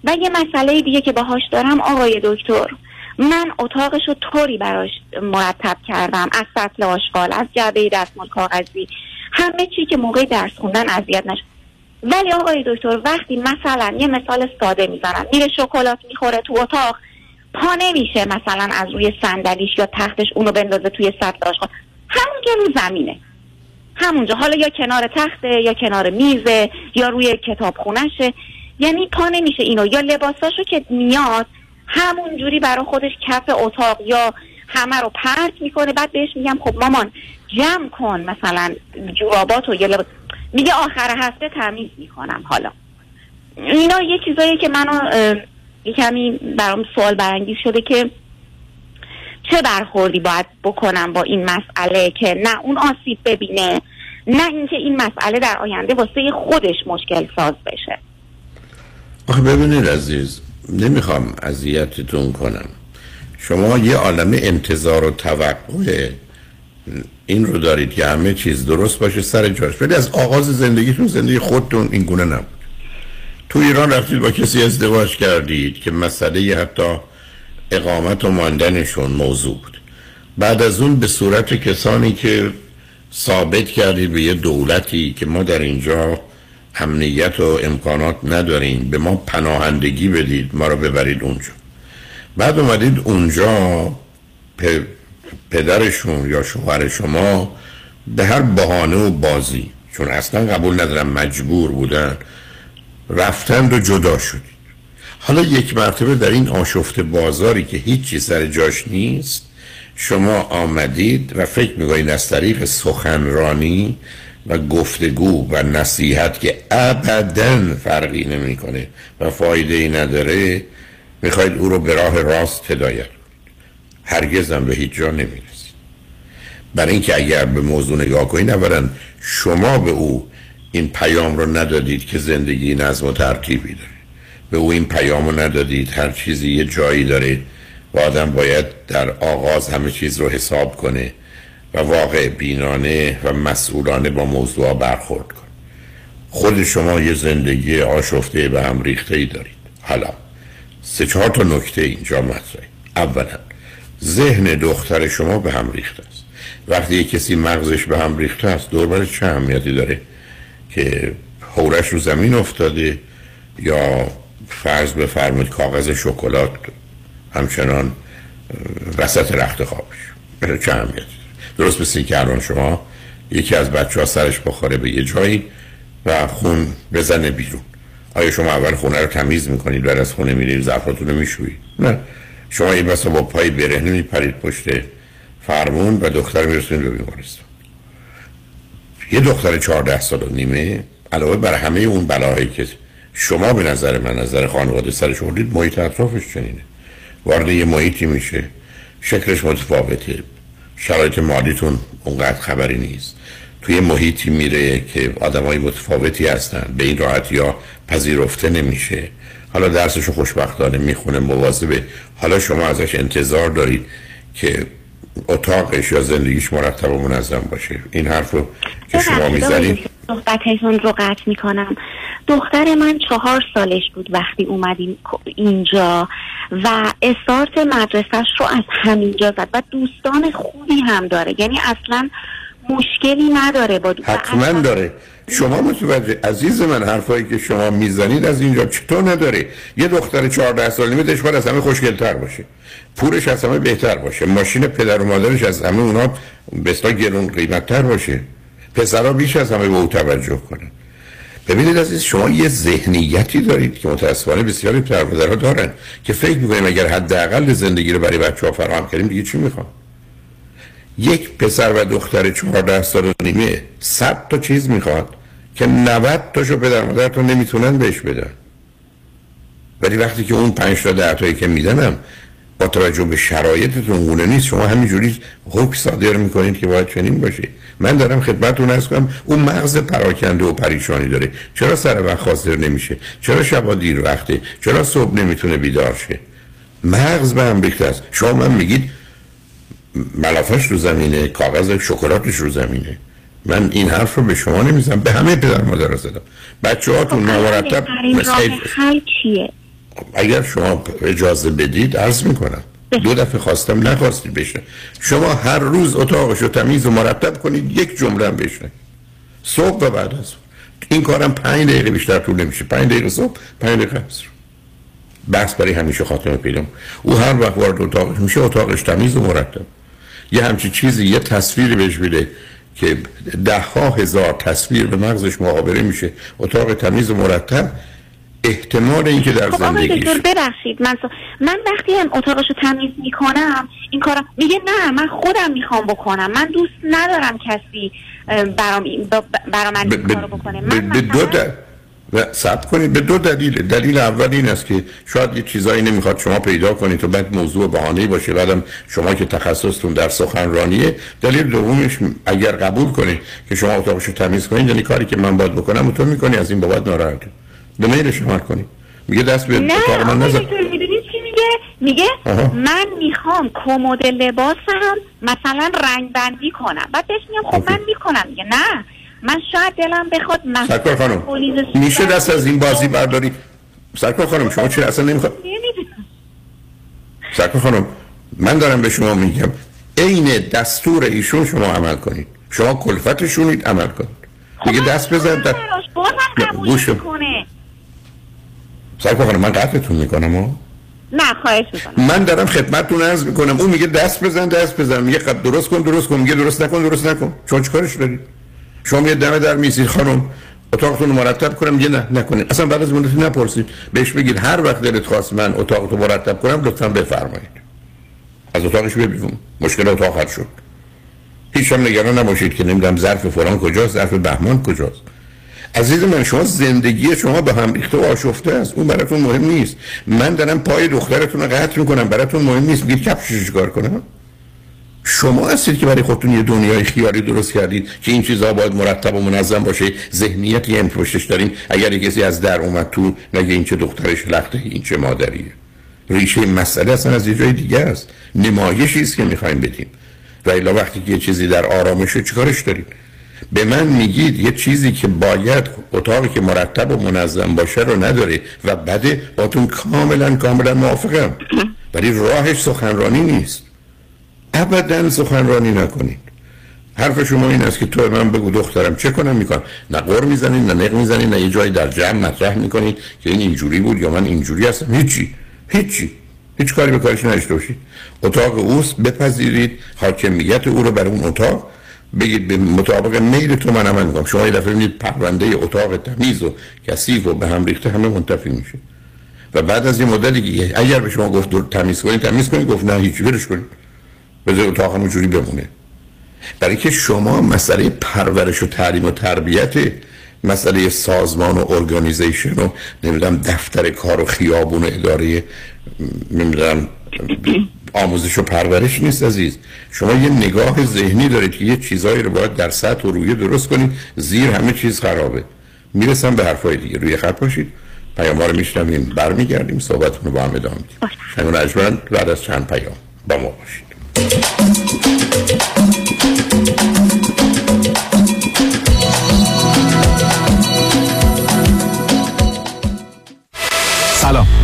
و یه مسئله دیگه که باهاش دارم آقای دکتر. من اتاقش رو طوری براش مرتب کردم از سطل آشغال از جعبه دستمال کاغذی همه چی که موقع درس خوندن اذیت نشه ولی آقای دکتر وقتی مثلا یه مثال ساده می‌زنم میره شکلات می‌خوره تو اتاق پا نمیشه مثلا از روی صندلیش یا تختش اونو بندازه توی سطل آشغال. همونجا رو زمینه. همونجا. حالا یا کنار تخته یا کنار میزه یا روی کتاب خونشه یعنی پا نمیشه اینو. یا لباساشو که میاد همون جوری برای خودش کف اتاق یا همه رو پرت می‌کنه. بعد بهش میگم خب مامان جمع کن مثلا جوراباتو یا لباس میگه آخر هفته تمیز می‌کنم حالا. اینا یه چیزایی که منو یه کمی برام سوال برانگیز شده که چه برخوردی باید بکنم با این مسئله که نه اون آسیب ببینه نه اینکه این مسئله در آینده واسه خودش مشکل ساز بشه. آخه ببینید عزیز نمی‌خوام اذیتتون کنم. شما یه عالم انتظار و توقع این رو دارید که همه چیز درست باشه سر جاش. ولی از آغاز زندگیتون زندگی خودتون این گونه نبود. تو ایران رفتید با کسی ازدواج کردید که مسئله حتی اقامت و ماندنشون موضوع بود. بعد از اون به صورت کسانی که ثابت کردید به یه دولتی که ما در اینجا امنیت و امکانات نداریم به ما پناهندگی بدید ما رو ببرید اونجا. بعد اومدید اونجا پدرشون یا شوهر شما به هر بهانه و بازی چون اصلا قبول ندارم مجبور بودن رفتند و جدا شدید. حالا یک مرتبه در این آشفت بازاری که هیچی سر جاش نیست شما آمدید و فکر می‌کنید از طریق سخنرانی و گفتگو و نصیحت که ابدا فرقی نمی‌کنه و فایده ای نداره می‌خواید او رو به راه راست هدایت هرگز هم به هیچ جا نمی‌رسید. برای اینکه اگر به موضوع نگاه کنید اولا شما به او این پیام رو ندادید که زندگی نظم و ترتیبی داره. به او این پیام رو ندادید هر چیزی یه جایی داره و آدم باید در آغاز همه چیز رو حساب کنه. و واقع بینانه و مسئولانه با موضوع برخورد کنه خود شما یه زندگی آشفته به هم ریخته ای دارید. حالا سه چهار تا نکته اینجا مطرحه. اولا ذهن دختر شما به هم ریخته است. وقتی یه کسی مغزش به هم ریخته است دور چه اهمیتی داره؟ که حولش رو زمین افتاده یا فرض بفرمایید کاغذ شکلات همچنان وسط رخت خوابش. چه اهمیتی؟ درست مثل که الان شما یکی از بچه ها سرش بخوره به یه جایی و خون بزنه بیرون. آیا شما اول خونه رو تمیز می‌کنید بعد از خونه میرید ظرفاتون رو میشویید؟ نه. شما این بسا با پای برهنه میپرید پشت فرمون و دختر میرسونید به بیمارستان. یه دختر چهارده سال و نیمه علاوه بر همه اون بلاهایی که شما به نظر من نظر خانواده سرش آوردید محیط اطرافش چنینه. وارد یه محیطی میشه شکلش متفاوته. شرایط مالیتون اونقدر خبری نیست. توی محیطی میره که آدمای متفاوتی هستن. به این راحتی ها پذیرفته نمیشه. حالا درسشو خوشبختانه می‌خونه مواظبه. حالا شما ازش انتظار دارید که اتاقش یا زندگیش مرتب و منظم باشه. این حرف رو که شما می‌زنید. صحبتتون رو قطع می‌کنم. دختر من چهار سالش بود وقتی اومدیم اینجا و استارت مدرسهش رو از همینجا زد و دوستان خوبی هم داره. یعنی اصلا مشکلی نداره با حتما داره. شما متوجه عزیز من حرفایی که شما می‌زنید از اینجا چطور نداره؟ یه دختر 14 ساله میدهش باید از همه خوشگلتر باشه. پورش از همه بهتر باشه. ماشین پدر و مادرش از همه اونا بسیار گرون قیمتتر باشه. پسرها بیش از همه به او توجه کنن. ببینید عزیز شما یه ذهنیتی دارید که متاسفانه بسیاری پدر دارن که فکر می‌کنیم اگر حداقل زندگی رو برای بچه ها فراهم کردیم دیگه چی می‌خوام؟ یک پسر و دختر چهارده سال و نیمه صد تا چیز می‌خواد که 90 تاشو پدر مادرتون نمی‌تونن بهش بدن. ولی وقتی که اون پنج تا ده تایی که میدنم با توجه به شرایطتون گونه نیست. شما همینجوری حکم صادر می‌کنید که باید چنین باشه. من دارم خدمتتون ارز کنم اون مغز پراکنده و پریشانی داره. چرا سر وقت حاضر نمیشه؟ چرا شبا دیر وقته؟ چرا صبح نمی‌تونه بیدار شه؟ مغز به هم ریخته است. شما من میگید ملافش رو زمینه کاغذ شکلاتش رو زمینه. من این حرف رو به شما نمی‌زنم به همه پدر مادر زدم. بچه هاتون خب، نامرتب حل چیه؟ اگر شما اجازه بدید عرض می‌کنم. دو دفعه خواستم نخواستید بشه شما هر روز اتاقش رو تمیز و مرتب کنید یک جمله هم بشه صبح و بعد از این کارم پنج دقیقه بیشتر طول نمیشه پنج دقیقه صبح پنج دقیقه عصر. بحث برای همیشه خاتمه پیدا او هر وقت وارد اتاقش میشه اتاقش تمیز و مرتب. یه همچی چیزی یه تصویری بهش میده که ده ها هزار تصویر به مغزش محابره میشه. اتاق تمیز و مرتب. احتمال اینکه در خب زندگیش ببخشید من من وقتی هم اتاقشو تمیز می‌کنم این کارم میگه نه من خودم می‌خوام بکنم من دوست ندارم کسی برام برام من این کارو بکنه. من به دو و ثبت کنید به دو دلیل. دلیل اول این است که شاید یه چیزایی نمی‌خواد شما پیدا کنید و بعد موضوع بهانه باشه. بعدم شما که تخصصتون در سخنرانیه. دلیل دومش اگر قبول کنید که شما اتاقشو تمیز کنید یعنی کاری که من باید بکنم تو می‌کنی از این بابت ناراحت به میلش عمل کنید میگه دست به اتاق من نزن. چی میگه؟ میگه من می‌خوام کمد لباسم مثلا رنگ بندی کنم. بعد بهش میگم خب من می‌کنم. میگه نه من شاید دلم بخواد سرکار خانم میشه دست از این بازی برداری؟ سرکار خانم شما چرا اصلا نمی‌خواد سرکار خانم من دارم به شما میگم عین دستور ایشون شما عمل کنید. شما کلفتشونید عمل کنید. دیگه دست بزن در گوش سرکار خانم من قطعتون می‌کنم ها نه خواهش می‌کنم. من دارم خدمتتون عرض می‌کنم. اون میگه دست بزن دست بزن. میگه درست کن درست کن. میگه درست نکن درست نکن. شما چیکارش دارید؟ شما یه دمه در میسید خانم اتاقتون رو مرتب کنم. یه نه نکنید. اصلا بعد از مدتی نپرسید. بهش بگید هر وقت دلت خواست من اتاقتو مرتب کنم لطفا بفرمایید. از اتاقش ببینم. مشکل اتاق حل شد. هیچ هم نگران نباشید که نمی‌دونم ظرف فلان کجاست ظرف بهمان کجاست. عزیز من شما زندگی شما به هم ریخته و آشفته است. اون براتون مهم نیست. من دارم پای دخترتون رو قطع می‌کنم. براتون مهم نیست. میگید کفشش چیکار کنم شما هستید که برای خودتون یه دنیای خیالی درست کردید که این چیزها باید مرتب و منظم باشه. ذهنیتی هم پشتش داریم. اگر کسی از در اومد تو نگه این چه دخترش لخته این چه مادریه. ریشه مسئله اصلا از یه جای دیگه است. نمایشی است که می‌خوایم بدیم. و الا وقتی که یه چیزی در آرامشه چیکارش دارید به من میگید یه چیزی که باید اتاقی که مرتب و منظم باشه رو نداره و بده باتون کاملا کاملا موافقم. ولی راهش سخنرانی نیست. ابدا سخنرانی نکنید. حرف شما این است که تو من بگو دخترم چه کنم؟ می‌کنم. نه قر می‌زنید نه نق می‌زنید نه یه جایی در جمع مطرح می‌کنید که این اینجوری بود یا من اینجوری هستم. هیچی. هیچی. هیچ کاری به کارش نداشته باشید. اتاق اوست بپذیرید. حاکمیت او رو بر اون اتاق بگید به مطابق میل تو من عمل می‌کنم. شما یه دفعه می‌دید پرونده اتاق تمیز و کثیف و به هم ریخته همه منتفی میشه. و بعد از یه مدتی اگر به شما گفت تمیز کنید تمیز کنید گفت نه هیچی برش کنید بذار اتاق همونجوری بمونه. برای که شما مسئله پرورش و تعلیم و تربیت مسئله سازمان و ارگانیزیشن و نمی‌دونم دفتر کار و خیابون و اداره نمی‌دونم آموزش و پرورش نیست عزیز. شما یه نگاه ذهنی دارید که یه چیزایی رو باید در سطح و رویه درست کنید زیر همه چیز خرابه. می‌رسم به حرفای دیگه. روی خط باشید. پیام رو میشنویم برمیگردیم صحبتون رو با هم ادامه میدیم. شنون بعد از چند پیام با ما باشید.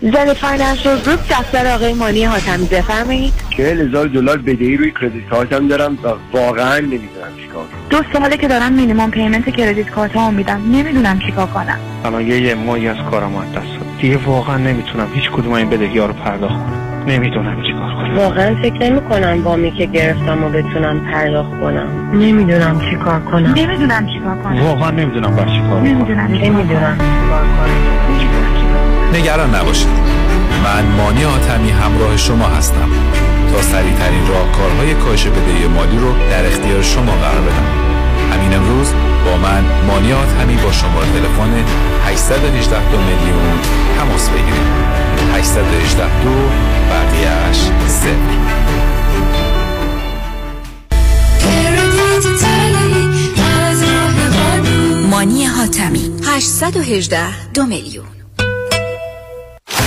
Zen Financial Group دفتر آقای مانی حاتمی بفرمایید. چهل هزار دلار بدهی روی credit card م دارم و واقعا نمی‌دونم چیکار کنم. دو ساله که دارم minimum payment credit card ها میدم. نمی‌دونم چیکار کنم. الان یه یه ماهی از کارم از دست داد دیگه واقعا نمی‌تونم هیچ کدوم این بدهی ها رو پرداخت کنم. نمی‌دونم چیکار کنم. واقعا فکر نمی کنم وامی که گرفتم و بتونم پرداخت کنم. نمی‌دونم چیکار کنم. نمی‌دونم چیکار کنم. واقعا نمی‌دونم باید چیکار کنم. نمی‌دونم نمی‌دونم نگران نباشید. من مانی آتمی همراه شما هستم. تا سریع ترین راهکارهای کاهش بدهی مالی رو در اختیار شما قرار بدم. همین امروز با من مانی آتمی با شماره تلفن 818 دو میلیون تماس بگیرید. 818 دو بقیهش صفر. مانی حاتمی 818 دو میلیون.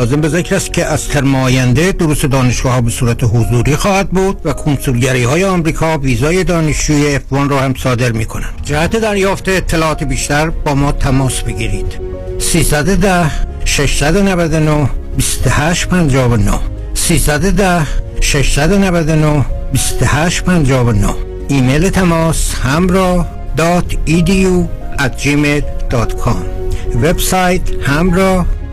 لازم به ذکر است که از ترم دروس دانشگاه ها به صورت حضوری خواهد بود و کنسولگری های آمریکا ویزای دانشجوی F1 را هم صادر می کنند. جهت دریافت اطلاعات بیشتر با ما تماس بگیرید. 310 699 2859 310 699 2859 ایمیل تماس همراه دات ایدیو at gmail.com وبسایت همراه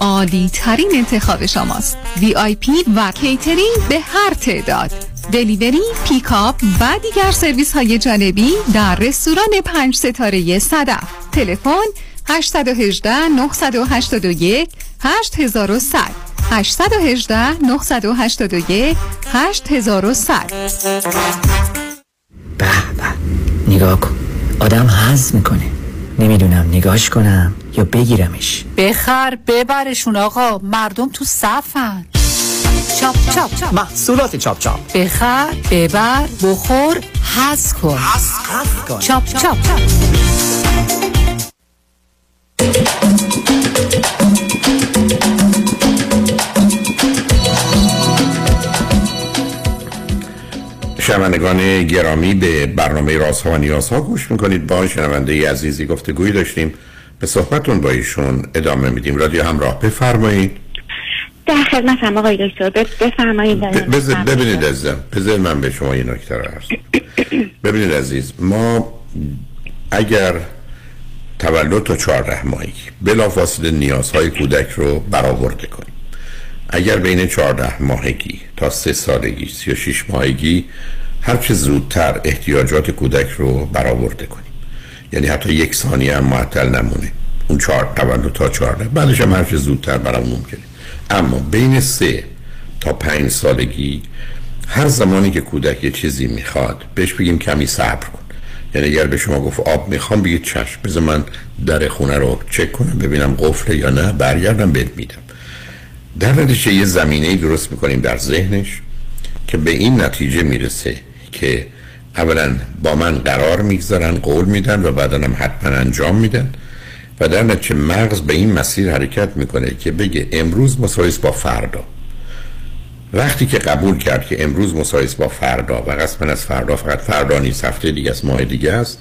عالی ترین انتخاب شماست. VIP و کیترینگ به هر تعداد. delivery، pickup و دیگر سرویس های جانبی در رستوران پنج ستاره صدف. تلفن 818 981 8100 818 981 8100 به به نگاه کن. آدم حز می‌کنه. نمی‌دونم نگاش کنم. یا بگیرمش. بخر ببرشون آقا. مردم تو صفن. چاپ چاپ چاپ. محصولات چاپ چاپ. بخر ببر بخور حز کن. چاپ چاپ شنوندگان گرامی به برنامه رازها و نیازها گوش می‌کنید. با شنونده عزیزی گفتگوی داشتیم. به صحبتون با ایشون ادامه میدیم. رادیو همراه بفرمایید. در خدمتم آقای دکتر بف- بفرمایید. ببینید عزیزم بذار من به شما این نکته رو عرض. ببینید عزیز ما اگر تولد تا چهارده ماهگی بلافاصله نیازهای کودک رو برآورده کنیم. اگر بین چهارده ماهگی تا سه سالگی سی و شیش ماهگی هر چه زودتر احتیاجات کودک رو برآورده کنیم. یعنی حتی یک ثانیه هم معطل نمونه اون چهار تولد تا چهارده بعدش هم هر چه زودتر برام ممکنه. اما بین سه تا پنج سالگی هر زمانی که کودک یه چیزی می‌خواد بهش بگیم کمی صبر کن. یعنی اگر به شما گفت آب می‌خوام بگید چشم بذار من در خونه رو چک کنم ببینم قفله یا نه برگردم بهت میدم. در نتیجه یه زمینه درست می‌کنیم در ذهنش که به این نتیجه می‌رسه که اولا با من قرار می‌گذارن قول میدن و بعدا هم حتما انجام میدن. و در نتیجه مغز به این مسیر حرکت می‌کنه که بگه امروز مساویس با فردا. وقتی که قبول کرد که امروز مساویس با فردا و قسما از فردا فقط فردا نیست هفته دیگه است ماه دیگه است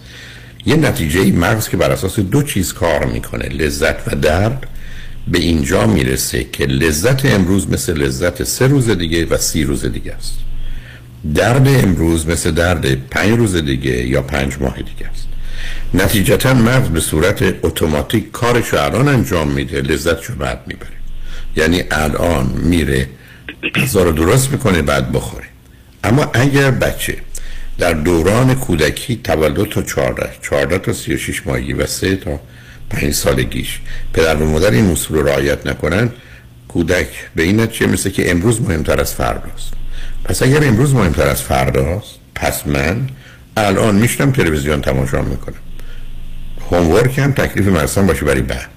یه نتیجه ای مغز که بر اساس دو چیز کار می‌کنه لذت و درد به اینجا می‌رسه که لذت امروز مثل لذت سه روز دیگه و سی روز دیگه است. درد امروز مثل درد پنج روز دیگه یا پنج ماه دیگه است. نتیجتا مغز به صورت اتوماتیک کارش الان انجام میده لذتش رو بعد می‌بره. یعنی الان میره غذا رو درست می‌کنه بعد بخوره. اما اگر بچه در دوران کودکی تولد تا 14 14 تا 36 ماهگی و 3 تا 5 سالگیش پدر و مادر این اصول رو رعایت نکنن کودک به این نتیجه مثل که امروز مهمتر از فرداست پس اگر امروز مهمتر از فرداست پس من الان میشنم تلویزیون تماشا می‌کنم. هومورک هم تکلیف مرسم باشه برای بعد.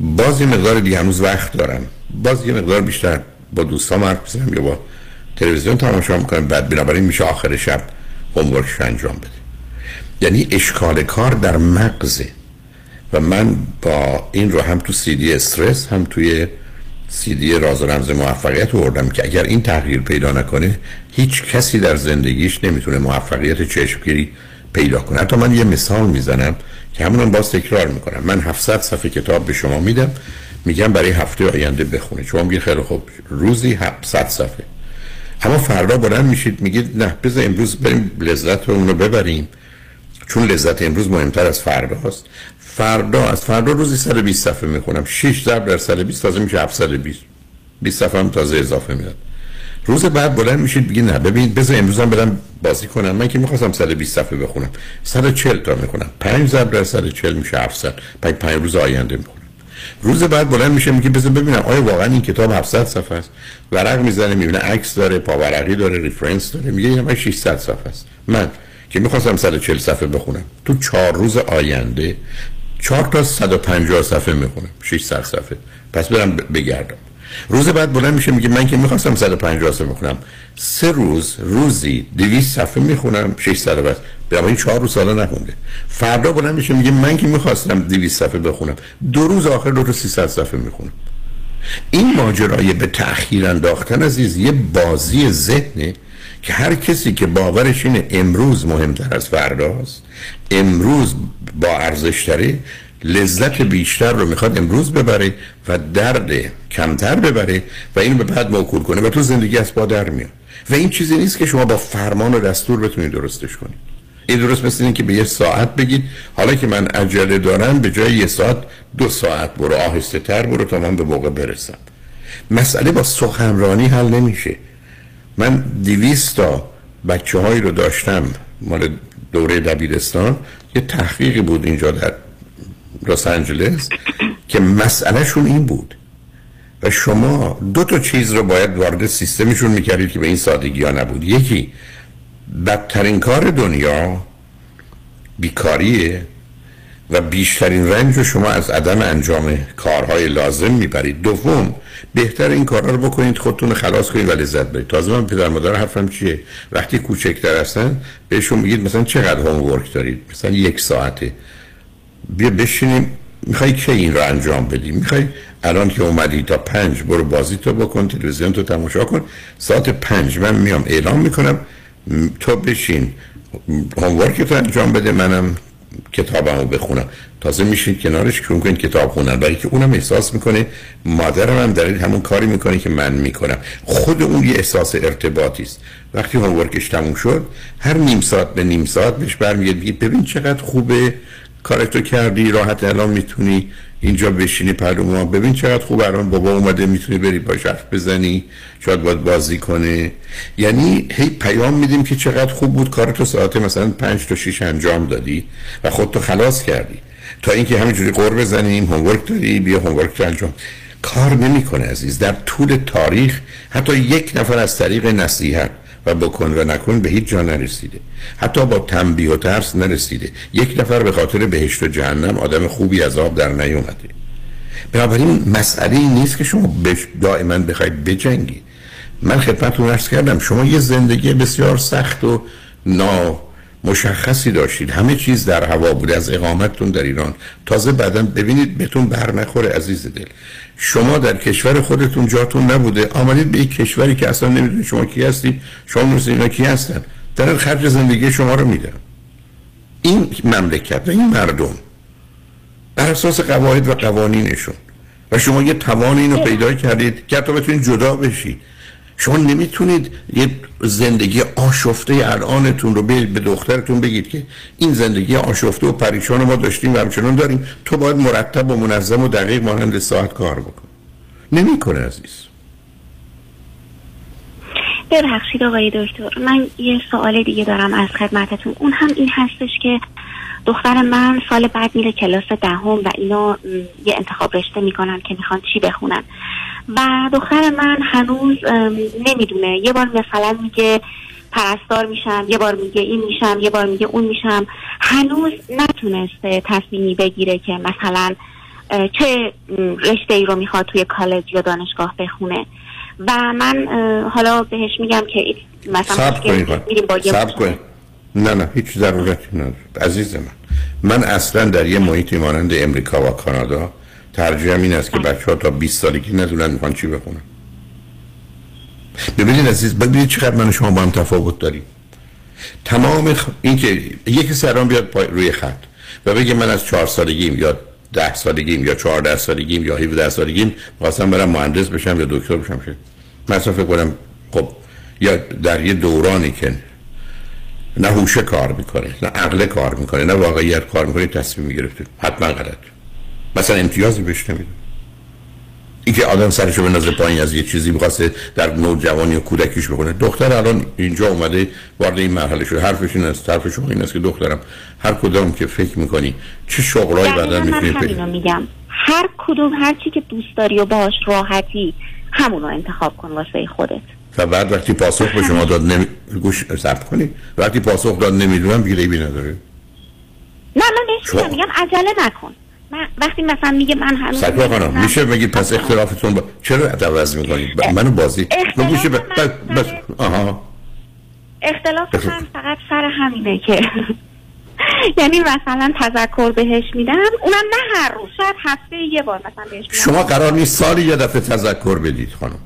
باز یه مقدار دیگه هنوز وقت دارم. باز یه مقدار بیشتر با دوستام حرف بزنم یا با تلویزیون تماشا می‌کنم بعد بنابراین میشه آخر شب هومورکش انجام بده. یعنی اشکال کار در مغزه. و من با این رو هم تو سیدی استرس هم توی سیدی راز و رمز موفقیت آوردم که اگر این تغییر پیدا نکنه هیچ کسی در زندگیش نمی‌تونه موفقیت چشمگیری پیدا کنه. حتی من یه مثال می‌زنم که همونم باز تکرار می‌کنم. من 700 صفحه کتاب به شما میدم میگم برای هفته آینده بخونه شما میگید خیلی خوب روزی 700 صفحه. اما فردا بلند میشید میگید نه بذار امروز بریم لذت رو اونو ببریم. چون لذت امروز مهمتر از فرداست فردا از فردا روزی 120 صفحه می‌خونم. 6 ضرب در 120 تازه میشه 720 20 صفحه هم تازه اضافه میاد روز بعد بلند میشید بگید نه ببینید بذار امروز هم برم بازی کنم. من که می‌خواستم 120 صفحه بخونم. 140 تا می‌خونم. 5 ضرب در 140 میشه 700 بعد 5 روز آینده می‌خونم. روز بعد بلند میشه میگه بذار ببینم آیا واقعا این کتاب 700 صفحه است؟ ورق می‌زنه می‌بینه عکس داره پاورقی داره ریفرنس داره. میگه این 600 صفحه است. من که می‌خواستم 140 صفحه بخونم. تو چهار روز آینده چهار تا 150 صفحه می‌خونم. 600 صفحه پس برم بگردم. روز بعد بلند میشه میگه من که می‌خواستم 150 صفحه بخونم سه روز روزی 200 صفحه می‌خونم 600 بس به این چهار روز سالا نخونده. فردا بلند میشه میگه من که می‌خواستم 200 صفحه بخونم. دو روز آخر دو تا 300 صفحه می‌خونم. این ماجرای به تأخیر انداختن عزیز یه بازی ذهنه. که هر کسی که باورش اینه امروز مهمتر از فرداست امروز با ارزشتره لذت بیشتر رو می‌خواد امروز ببره و درد کمتر ببره و اینو به بعد موکول کنه و تو زندگی از با در میاد. و این چیزی نیست که شما با فرمان و دستور بتونید درستش کنید. این درست مثل اینه که به یه ساعت بگید حالا که من عجله دارم به جای یه ساعت دو ساعت برو آهسته تر برو تا من به موقع برسم. مسئله با سخنرانی حل نمیشه. من دیویست تا بچه هایی رو داشتم مال دوره دبیرستان. یه تحقیقی بود اینجا در لس آنجلس که مسئلهشون این بود. و شما دو تا چیز رو باید وارد سیستمشون می‌کردید که به این سادگی ها نبود. یکی بدترین کار دنیا بیکاریه و بیشترین رنج رو شما از عدم انجام کارهای لازم می‌برید. دوم بهتر این کارها رو بکنید خودتون خلاص کنید و لذت برید تازه من پدر مادر حرفم چیه؟ وقتی کوچکتر هستن بهشون میگید مثلا چقدر هوم ورک دارید؟ مثلا یک ساعته. بیا بشینیم می‌خوای کی این رو انجام بدی؟ می‌خوای الان که اومدی تا پنج برو بازی تو بکن تلویزیون تو تماشا کن. ساعت پنج من میام اعلام می‌کنم تو بشین هومورک تو انجام بده منم. کتابمو بخونم. تازه میشین کنارش شروع کنید کتاب خوندن برای که اونم احساس می‌کنه مادرم هم دارید همون کاری می‌کنه که من می‌کنم. خود اون یه احساس ارتباطی است. وقتی هومورکش تموم شد هر نیم ساعت به نیم ساعت بهش برمیگرد. ببین چقدر خوبه. کارتو کردی راحت الان می‌تونی. اینجا بشینی پلو ما ببین چقدر خوب الان بابا اومده می‌تونی بری باش حرف بزنی شاید باید بازی کنه. یعنی هی پیام میدیم که چقدر خوب بود کارتو ساعت مثلا پنج تا شیش انجام دادی و خودتو خلاص کردی. تا اینکه همینجوری قور بزنیم هومورک داری بیا هومورک تو انجام. کار نمی‌کنه عزیز. در طول تاریخ حتی یک نفر از طریق نصیحت و بکن و نکن به هیچ جا نرسیده. حتی با تنبیه و ترس نرسیده. یک نفر به خاطر بهشت و جهنم آدم خوبی از آب در نیومده. بنابراین مسئله نیست که شما دائما بخواید بجنگید. من خدمتتون عرض کردم شما یه زندگی بسیار سخت و نا مشخصی داشتید. همه چیز در هوا بود از اقامتتون در ایران. تازه بعدا ببینید بهتون بر نخوره عزیز دل. شما در کشور خودتون جاتون نبوده. آمدید به یک کشوری که اصلا نمی‌دونید شما کی هستید. شما مثل اینا کی هستن. در خرج زندگی شما رو میدن. این مملکت و این مردم بر اساس قواعد و قوانینشون. و شما یه توان اینو پیدا کردید که حتی بتونید جدا بشید. شما نمی‌تونید یه زندگی آشفته الانتون رو به دخترتون بگید که این زندگی آشفته و پریشان ما داشتیم و همچنان داریم. تو باید مرتب و منظم و دقیق مانند ساعت کار بکن. نمی‌کنه عزیز. ببخشید آقای دکتر من یه سوال دیگه دارم از خدمتتون. اون هم این هستش که دختر من سال بعد میره کلاس دهم و اینا یه انتخاب رشته می‌کنن که می‌خوان چی بخونن. و دختر من هنوز نمی‌دونه. یه بار مثلا میگه پرستار میشم یه بار میگه این میشم یه بار میگه اون میشم. هنوز نتونسته تصمیمی بگیره که مثلا چه رشته ای رو می‌خواد توی کالج یا دانشگاه بخونه. و من حالا بهش میگم که مثلا میریم با یه نه نه هیچ ضرورتی نداره. عزیز من من اصلا در یه محیطی مانند امریکا و کانادا ترجیحم این است که بچه ها تا 20 سالگی ندونن می‌خوان چی بخونن. ببینید عزیز ببینید چقدر من و شما با هم تفاوت داریم. تمام خ... این که یکی سران بیاد پای... روی خط و بگه من از چهار سالگیم یا ده سالگیم یا چهارده سالگیم یا 17 سالگیم خواستم برم مهندس بشم یا دکتر بشم. شد. من اصلا فکر کنم خب یا در یه دورانی که نه هوش کار می‌کنه نه عقل کار می‌کنه نه واقعیت کار می‌کنه تصمیم می‌گرفته. حتما غلط مثلا امتیازی بهش نمیده اینکه آدم سرشو بندازه پایین از یه چیزی می‌خواسته در نوجوانی و کودکیش بکنه. دختر الان اینجا اومده وارد این مرحله شده. حرفش این است حرف شما این است که دخترم هر کدام که فکر می‌کنی چه شغلایی بعدا می‌تونی پیدا میگم. هر کدوم هر چی که دوست داری و باهاش راحتی همونو انتخاب کن واسه خودت. و بعد وقتی پاسخ به شما داد نمی... گوش ثبت کنی. وقتی پاسخ داد نمی‌دونم دیگه ریبی نداره. نه من میگم میگم عجله نکن. من وقتی مثلا میگه من هنوز سکر خانم نمی‌دونم. میشه بگید پس اختلافتون با... چرا عوض می‌کنید ب... منو بازی اختلاف میشه ب... من- بس... آها. اختلاف من فقط سر همینه که. یعنی مثلا تذکر بهش میدم اونم نه هر روز شاید هفته یه بار مثلا بهش میدم. شما قرار نیست سالی یه دفعه تذکر بدید خانم.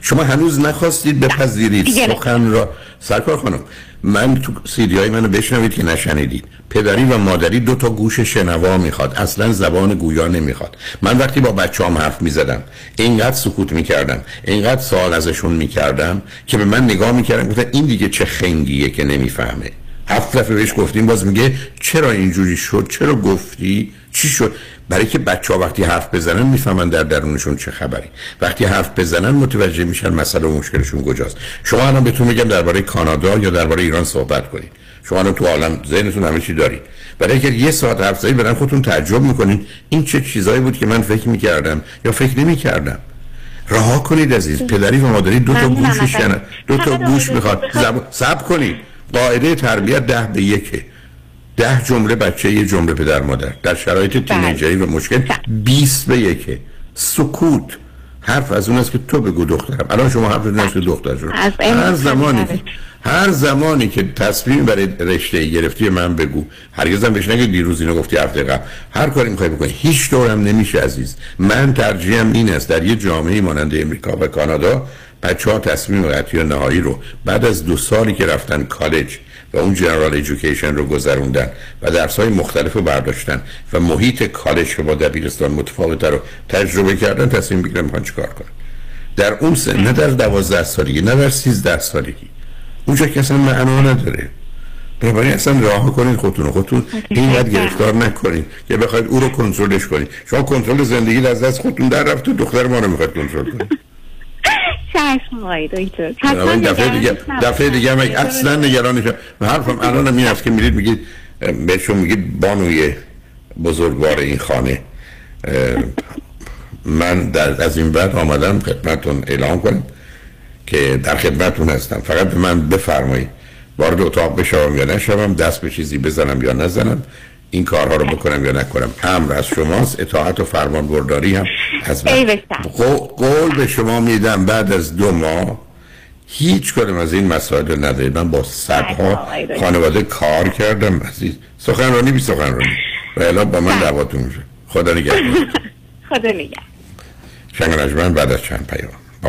شما هنوز نخواستید بپذیرید. سخن را. سرکار خانم من تو سیدی های منو بشنوید که نشنیدید. پدری و مادری دو تا گوش شنوا می‌خواد. اصلا زبان گویا نمی‌خواد. من وقتی با بچه هم حرف می‌زدم اینقدر سکوت می‌کردم اینقدر سوال ازشون می‌کردم که به من نگاه می‌کردم گفتن این دیگه چه خنگیه که نمی‌فهمه. هفت دفعه بهش گفتیم باز میگه چرا اینجوری شد؟ چرا گفتی؟ چی شد؟ برای که بچه ها وقتی حرف بزنن می‌فهمن در درونشون چه خبری. وقتی حرف بزنن متوجه میشن مسئله و مشکلشون کجاست. شما الان بهتون میگم درباره کانادا یا درباره ایران صحبت کنید. شما الان تو عالم ذهنتون همه چی دارید. برای که یه ساعت حرف زدید برن خودتون تعجب می‌کنید. این چه چیزایی بود که من فکر می‌کردم یا فکر نمی‌کردم؟ رها کنید عزیز. پدری و مادری دو تا گوش. میشنن دو تا گوش می‌خواد. زب... سب کنید. قاعده تربیت ده به یکه. ده جمله بچه یه جمله پدر مادر. در شرایط تینیجری و مشکل 20 به یکه سکوت. حرف از اون است که تو بگو دخترم. الان شما حرف از که دختر شد هر زمانی که هر زمانی که تصمیم برای رشته گرفتی من بگو. هرگز هم بهش نگه دیروز اینو گفتی هفته قبل. هر کاری می‌خوای بکنی. هیچ دورم نمیشه عزیز. من ترجیحم این است. در یه جامعه مانند امریکا و کانادا بچه ها تصمیم قطعی و نهایی رو بعد از دو سالی که رفتن کالج و اون جنرال ایژوکیشن رو گذروندن و درس های مختلف رو برداشتن و محیط کالج که با دبیرستان متفاوت رو تجربه کردن تصمیم بگیرن می‌خوان چیکار کنن. در اون سن نه در دوازده سالگی نه در سیزده سالگی. اونجا که اصلا معنا نداره. بنابراین اصلا راه کنید خودتون رو. خودتون اینقدر گرفتار نکنید که بخواید او رو کنترلش کنید شما کنترل زندگی رو از دست خودتون در رفت و دختر ما رو می‌خواید کنترل کنید چشم آقای دکتر. دفعه دیگه. دفعه دیگه هم اصلا نگران من حرفم الان این است که میرید میگید بهشون میگید بانوی بزرگوار این خانه. من در از این بعد آمدم خدمتتون اعلام کنم که در خدمتتون هستم. فقط به من بفرمایید وارد اتاق بشوم یا نشوم دست به چیزی بزنم یا نزنم. این کارها رو بکنم یا نکنم. امر از شماست اطاعت و فرمان برداری هم از من. قو- قول به شما میدم بعد از دو ماه هیچ کدوم از این مسائل رو ندارید. من با صدها خانواده کار کردم عزیز. سخنرانی بی سخنرانی. و الان با من دعواتون میشه. خدا نگهدار. خدا نگه شنگ بعد از چند پیام. با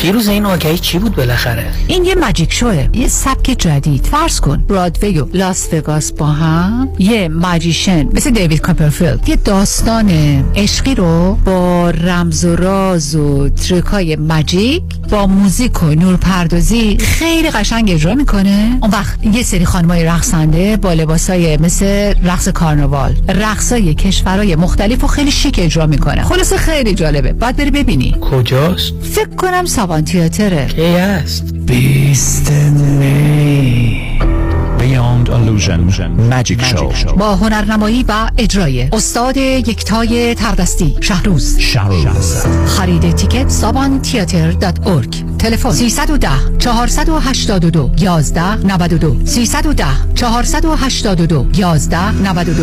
فیروز این آگهی چی بود بالاخره؟ این یه magic show ه. یه سبک جدید. فرض کن برادوی و لاس وگاس با هم. یه magician مثل دیوید کاپرفیلد. یه داستان عشقی رو با رمز و راز و trick ای magic با موزیک و نورپردازی خیلی قشنگ اجرا می‌کنه. اون وقت یه سری خانمای رقصنده با لباسای مثل رقص کارناوال رقصای کشورهای مختلف و خیلی شیک اجرا می‌کنه. خلاصه خیلی جالبه. باید بری ببینی. کجاست؟ فکر کنم سوان تیاتره کی است Beast Beyond Illusion. Magic Show. با هنرنمایی و اجرای استاد یکتای تردستی شهروز. شهروز. خرید تیکت سابان تیاتر دات ارگ تلفن 310 482 11 92 310 482 11 92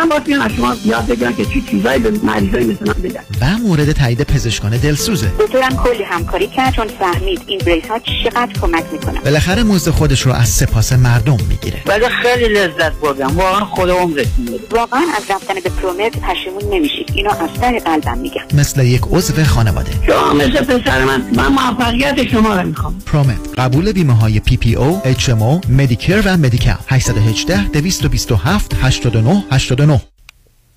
واقعا باید از شما یاد بگیرن که چی چیزایی به مریضای مثل من بگن. و مورد تایید پزشکان دلسوزه. دکترم کلی همکاری کرد چون فهمید این brace ها چقدر کمک می‌کنه. بالاخره مزد خودش رو از سپاس مردم می‌گیره. ولی خیلی لذت بردم. واقعا خود بده واقعا از رفتن به پرومت پشیمون نمیشید. اینو از ته قلبم میگم. مثل یک عضو خانواده. شما مثل پسر من. من موفقیت شما رو می‌خوام. پرومت. قبول بیمه های پی پی او اچ ام او مدیکر و مدیکال 818 227 89 89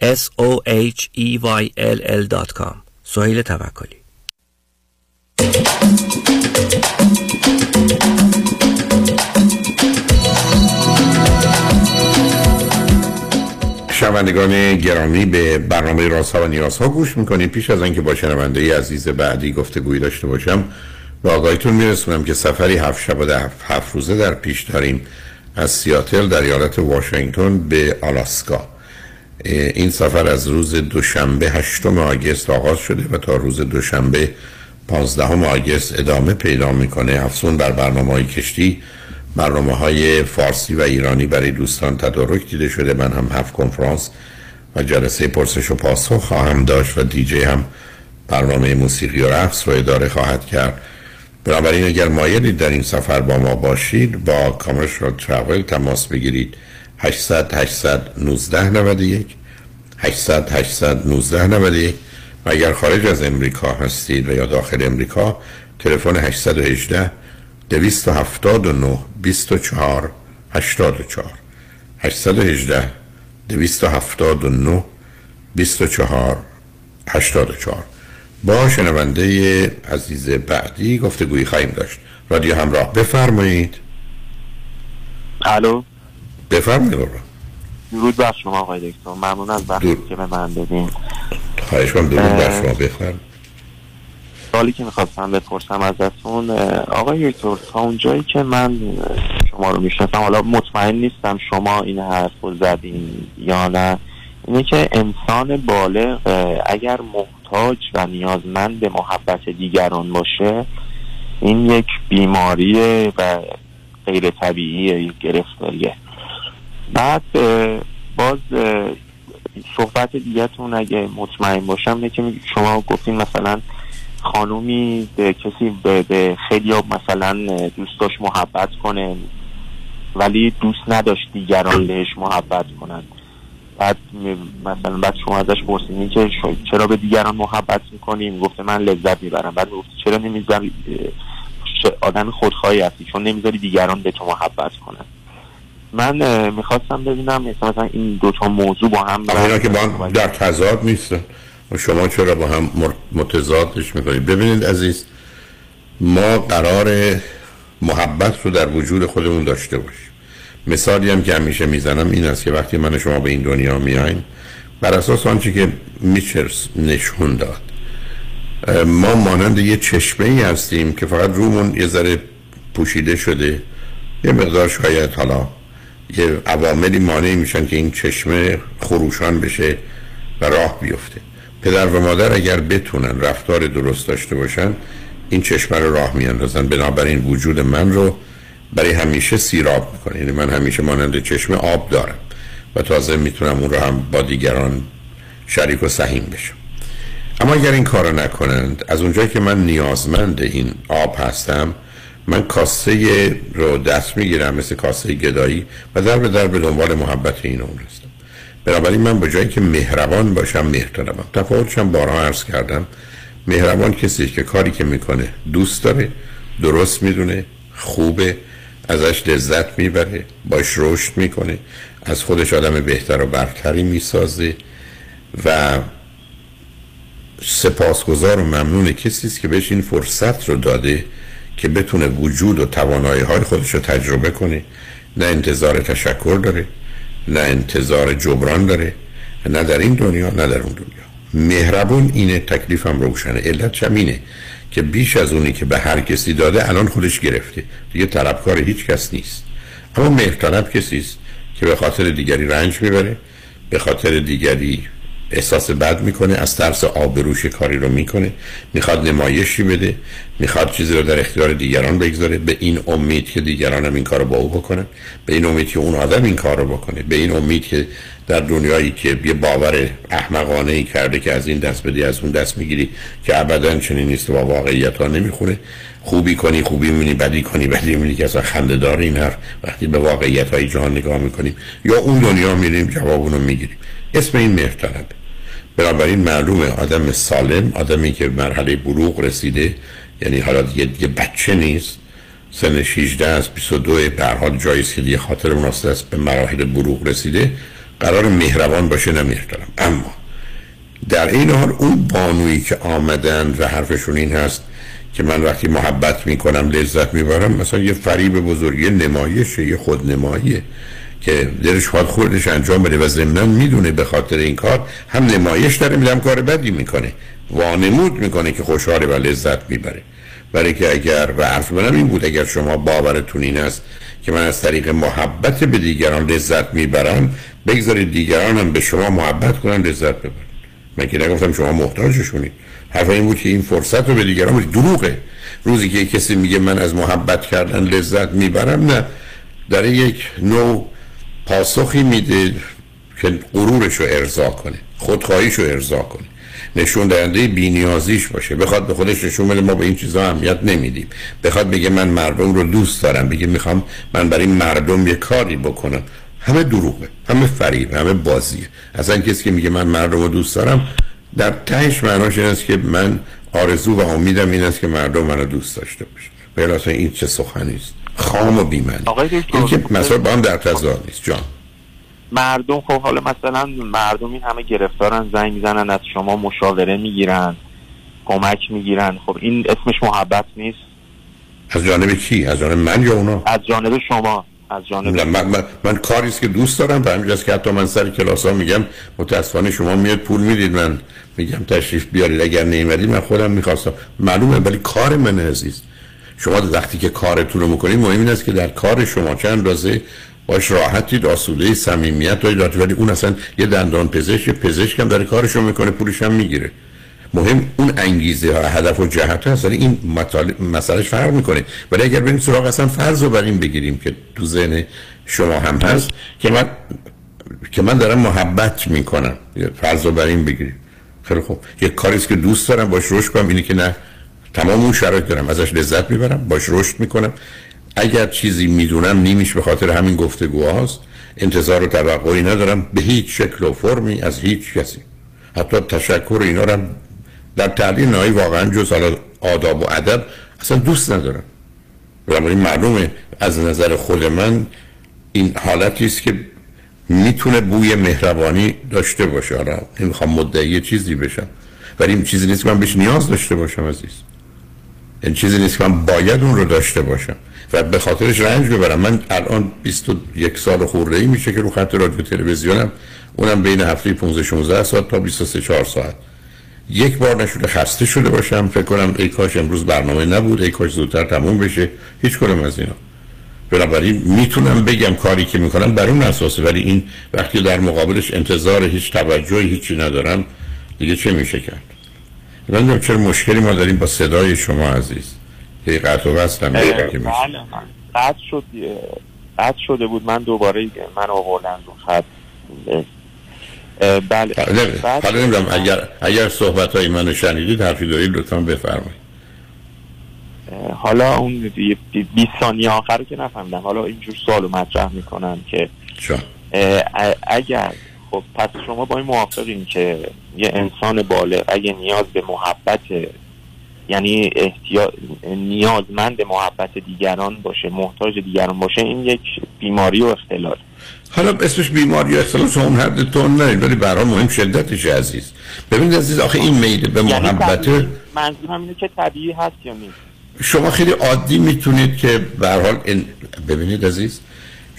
s o h e y l l.com سهیل توکلی. شنوندگان گرامی به برنامه رازها و نیازها گوش می‌کنید پیش از اینکه با شنونده عزیز بعدی گفتگویی داشته باشم به آگاهیتون میرسونم که سفری هفت شب و هفت روزه در پیش داریم از سیاتل در ایالت واشنگتن به آلاسکا. این سفر از روز دوشنبه هشتم آگست آغاز شده و تا روز دوشنبه 15 آگست ادامه پیدا می‌کنه. افزون بر برنامه های کشتی برنامه های فارسی و ایرانی برای دوستان تدارک دیده شده. من هم هفت کنفرانس و جلسه پرسش و پاسخ خواهم داشت و دیجی هم برنامه موسیقی و رقص رو اداره خواهد کرد. بنابراین اگر مایلید در این سفر با ما باشید با کامرشال ترافل تماس بگیرید. 800 819 91 800 819 91 و اگر خارج از امریکا هستید و یا داخل امریکا تلفن 818 279 24 84 818 279 24 84 با شنونده عزیز بعدی گفتگویی خواهیم داشت. رادیو همراه بفرمایید. الو. بفرمایید رو درود بر شما آقای دکتر. ممنون از وقتی که به من دادین. خواهش کنم درود بر شما بفرم سوالی که می‌خواستم بپرسم ازتون آقای دکتر تا اونجایی که من شما رو می‌شناسم حالا مطمئن نیستم شما این حرف رو زدین یا نه. اینه که انسان بالغ اگر محتاج و نیازمند به محبت دیگران باشه این یک بیماریه و غیر طبیعیه یک گرفتاریه. بعد باز صحبت دیگهتون اگه مطمئن باشم اینه که شما گفتین مثلا خانومی به کسی به, به خیلی مثلا دوست محبت کنه ولی دوست نداشت دیگران بهش محبت کنن. بعد مثلا بعد شما ازش پرسیدین که چرا به دیگران محبت می‌کنیم گفته من لذت می‌برم. بعد گفت چرا نمی‌ذاری آدم خودخواهی هستی؟ چون نمی‌ذاری دیگران به تو محبت کنن. من می‌خواستم ببینم مثلا این دوتا موضوع با هم اینا که با هم در تضاد نیستن. و شما چرا با هم متضادش می‌کنید؟ ببینید عزیز ما قرار محبت رو در وجود خودمون داشته باشیم. مثالی هم که همیشه می‌زنم این است که وقتی من شما به این دنیا میاییم بر اساس آنچه که میچرس نشون داد ما مانند یه چشمه ای هستیم که فقط رومون یه ذره پوشیده شده یه مقدار شاید حالا یه عواملی مانع میشن که این چشمه خروشان بشه و راه بیفته. پدر و مادر اگر بتونن رفتار درست داشته باشن این چشمه رو راه میاندازن. بنابراین وجود من رو برای همیشه سیراب می‌کنه. یعنی من همیشه مانند چشمه آب دارم و تازه می‌تونم اون رو هم با دیگران شریک و سهیم بشم. اما اگر این کارو نکنند از اونجایی که من نیازمند این آب هستم من کاسه رو دست می‌گیرم مثل کاسه گدایی و در به در به دنبال محبت این اون هستم. بنابراین من به جایی که مهربان باشم مهربانم تفاوتشم بارها عرض کردم. مهربان کسی که کاری که می‌کنه دوست داره درست می‌دونه خوبه ازش لذت می‌بره باش رشد می‌کنه از خودش آدم بهتر و برتری می‌سازه و سپاسگزار و ممنون کسی است که بهش این فرصت رو داده که بتونه وجود و توانایی های خودش رو تجربه کنه. نه انتظار تشکر داره نه انتظار جبران داره نه در این دنیا نه در اون دنیا. مهربون اینه تکلیفم روشنه. علت هم اینه که بیش از اونی که به هر کسی داده الان خودش گرفته. دیگه طلبکار هیچ کس نیست. اما مهرطلب کسی است که به خاطر دیگری رنج می‌بره به خاطر دیگری احساس بد می‌کنه از ترس آبروش کاری رو می‌کنه. می‌خواد نمایشی بده می‌خواد چیزی رو در اختیار دیگران بگذاره. به این امید که دیگران هم این کار رو با او بکنن. به این امید که اون آدم این کار رو بکنه. به این امید که در دنیایی که یه باور احمقانه ای کرده که از این دست بدی از اون دست می‌گیری که ابدا چنین نیست و با واقعیت ها نمی‌خونه. خوبی کنی خوبی می‌بینی بدی کنی بدی می‌بینی که اصلا خنده دار این حرف. وقتی به واقعیت های جهان نگاه می‌کنیم یا اون دنیا میریم جواب اونو می‌گیریم. اسم این مهرطلبه بنابراین معلومه آدم سالم آدمی که مرحله بلوغ رسیده یعنی حالا دیگه, دیگه بچه نیست. سن 16 از 22 به حال جایی که دیگه خاطر مناسب است به مراحل بلوغ رسیده. قرار مهربان باشه نه اما در این حال اون بانویی که آمدن و حرفشون این هست که من وقتی محبت می‌کنم لذت می‌برم مثلا یه فریب بزرگی نمایشه یه خودنماییه. که دلش خواهد خوردش انجام بده و ضمنا می‌دونه به خاطر این کار هم نمایش داره میدم کار بدی می‌کنه. وانمود می‌کنه که خوشحاله و لذت می‌بره. برای که اگر و حرف منم این بود اگر شما باورتون این است که من از طریق محبت به دیگران لذت می‌برم بگذارید دیگران هم به شما محبت کنن لذت ببرن. من که نگفتم شما محتاجشونید حرف این بود که این فرصت رو به دیگران بدید. دروغه. روزی که کسی میگه من از محبت کردن لذت می‌برم نه. در یک نوع پاسخی میده که غرورش رو ارضا کنه خودخواهیش رو ارضا کنه. نشون دهنده بینیازیش باشه. بخواد به خودش نشون بده ما به این چیزا اهمیت نمیدیم. بخواد بگه من مردم رو دوست دارم بگه می‌خوام من برای مردم یه کاری بکنم. همه دروغه همه فریب همه بازیه. اصلا کسی که میگه من مردم رو دوست دارم در تهش معناش این است که من آرزو و امیدم این است که مردم منو دوست داشته باشه اصلا این چه سخنی است. خام و بیمعنی. این که مثلا با هم در تضاد نیست جان. مردم خب حالا مثلا مردم این همه گرفتارن زنگ می‌زنن از شما مشاوره می‌گیرن کمک می‌گیرن. خب این اسمش محبت نیست؟ از جانب کی؟ از جانب من یا اونا؟ از جانب شما از جانب نه، من, من, من کاری است که دوست دارم به همین جاست که حتی من سر کلاس ها میگم متاسفانه شما میاد پول می‌دید. من میگم تشریف بیارید اگر نیومدید من خودم می‌خواستم. معلومه ولی کار من عزیز. شما وقتی که کارتون رو می‌کنید مهم این است که در کار شما چه اندازه باش راحتید آسوده صمیمیت دارید. ولی اون اصلا یه دندان پزشک یه پزشک هم داره کارشو می‌کنه پولش هم می‌گیره. مهم اون انگیزه ها هدف و جهت هست. ولی این مسئلهش فرق می‌کنه. ولی اگر بریم سراغ اصلا فرض رو بر این بگیریم که تو ذهن شما هم هست که من که من دارم محبت می‌کنم. فرض رو بر این بگیریم. خیلی خوب. یک کاری است که دوست دارم باش رشد کنم. اینی که نه. تمام اون شرایط دارم. ازش لذت می‌برم باش رشد می‌کنم. اگر چیزی می‌دونم نیمیش به خاطر همین گفتگوهاست. انتظار و توقعی ندارم. به هیچ شکل و فرمی از هیچ کسی. حتی تشکر اینا رو در تعلیم نهایی واقعا جز حالا آداب و ادب اصلا دوست ندارم. بنابراین معلومه از نظر خود من این حالتی است که می‌تونه بوی مهربانی داشته باشه. حالا نمی‌خوام مدعی چیزی بشم ولی این چیزی نیست که من بهش نیاز داشته باشم عزیز. این چیزی نیست که من باید اون رو داشته باشم و به خاطرش رنج ببرم. من الان 21 سال خورده ای میشه که رو خط رادیو تلویزیونم. اونم بین هفته 15 16 ساعت تا 23 4 ساعت. یک بار نشده خسته شده باشم. فکر کنم ای کاش امروز برنامه نبود. ای کاش زودتر تموم بشه. هیچ کنم از اینا. بنابراین می‌تونم بگم کاری که می‌کنم بر اون اساسه ولی این وقتی در مقابلش انتظار هیچ توجهی هیچی ندارم دیگه چه میشه کرد؟ من چرا مشکلی ما داریم با صدای شما عزیز؟ که قطع و وصلم بله قطع شد قطع شده بود. من دوباره من آوردن رو خط. بله. حالا نمی‌دونم. اگر اگر صحبت های منو شنیدید حرفی دارید لطفا بفرمایید. حالا اون 20 ثانیه آخر که نفهمیدم. حالا اینجور سوالو مطرح می‌کنم که اگر خب پس شما با این موافقین که یه انسان بالغ اگه نیاز به محبت یعنی احتیاج نیازمند محبت دیگران باشه محتاج دیگران باشه این یک بیماری و اختلال. حالا اسمش بیماری و اختلال اون حد تون نرید ولی برای مهم شدتش عزیز. ببینید عزیز آخه این میده به یعنی محبت منظورم اینه که طبیعی هست یا نیست؟ شما خیلی عادی می‌تونید که به حال این... ببینید عزیز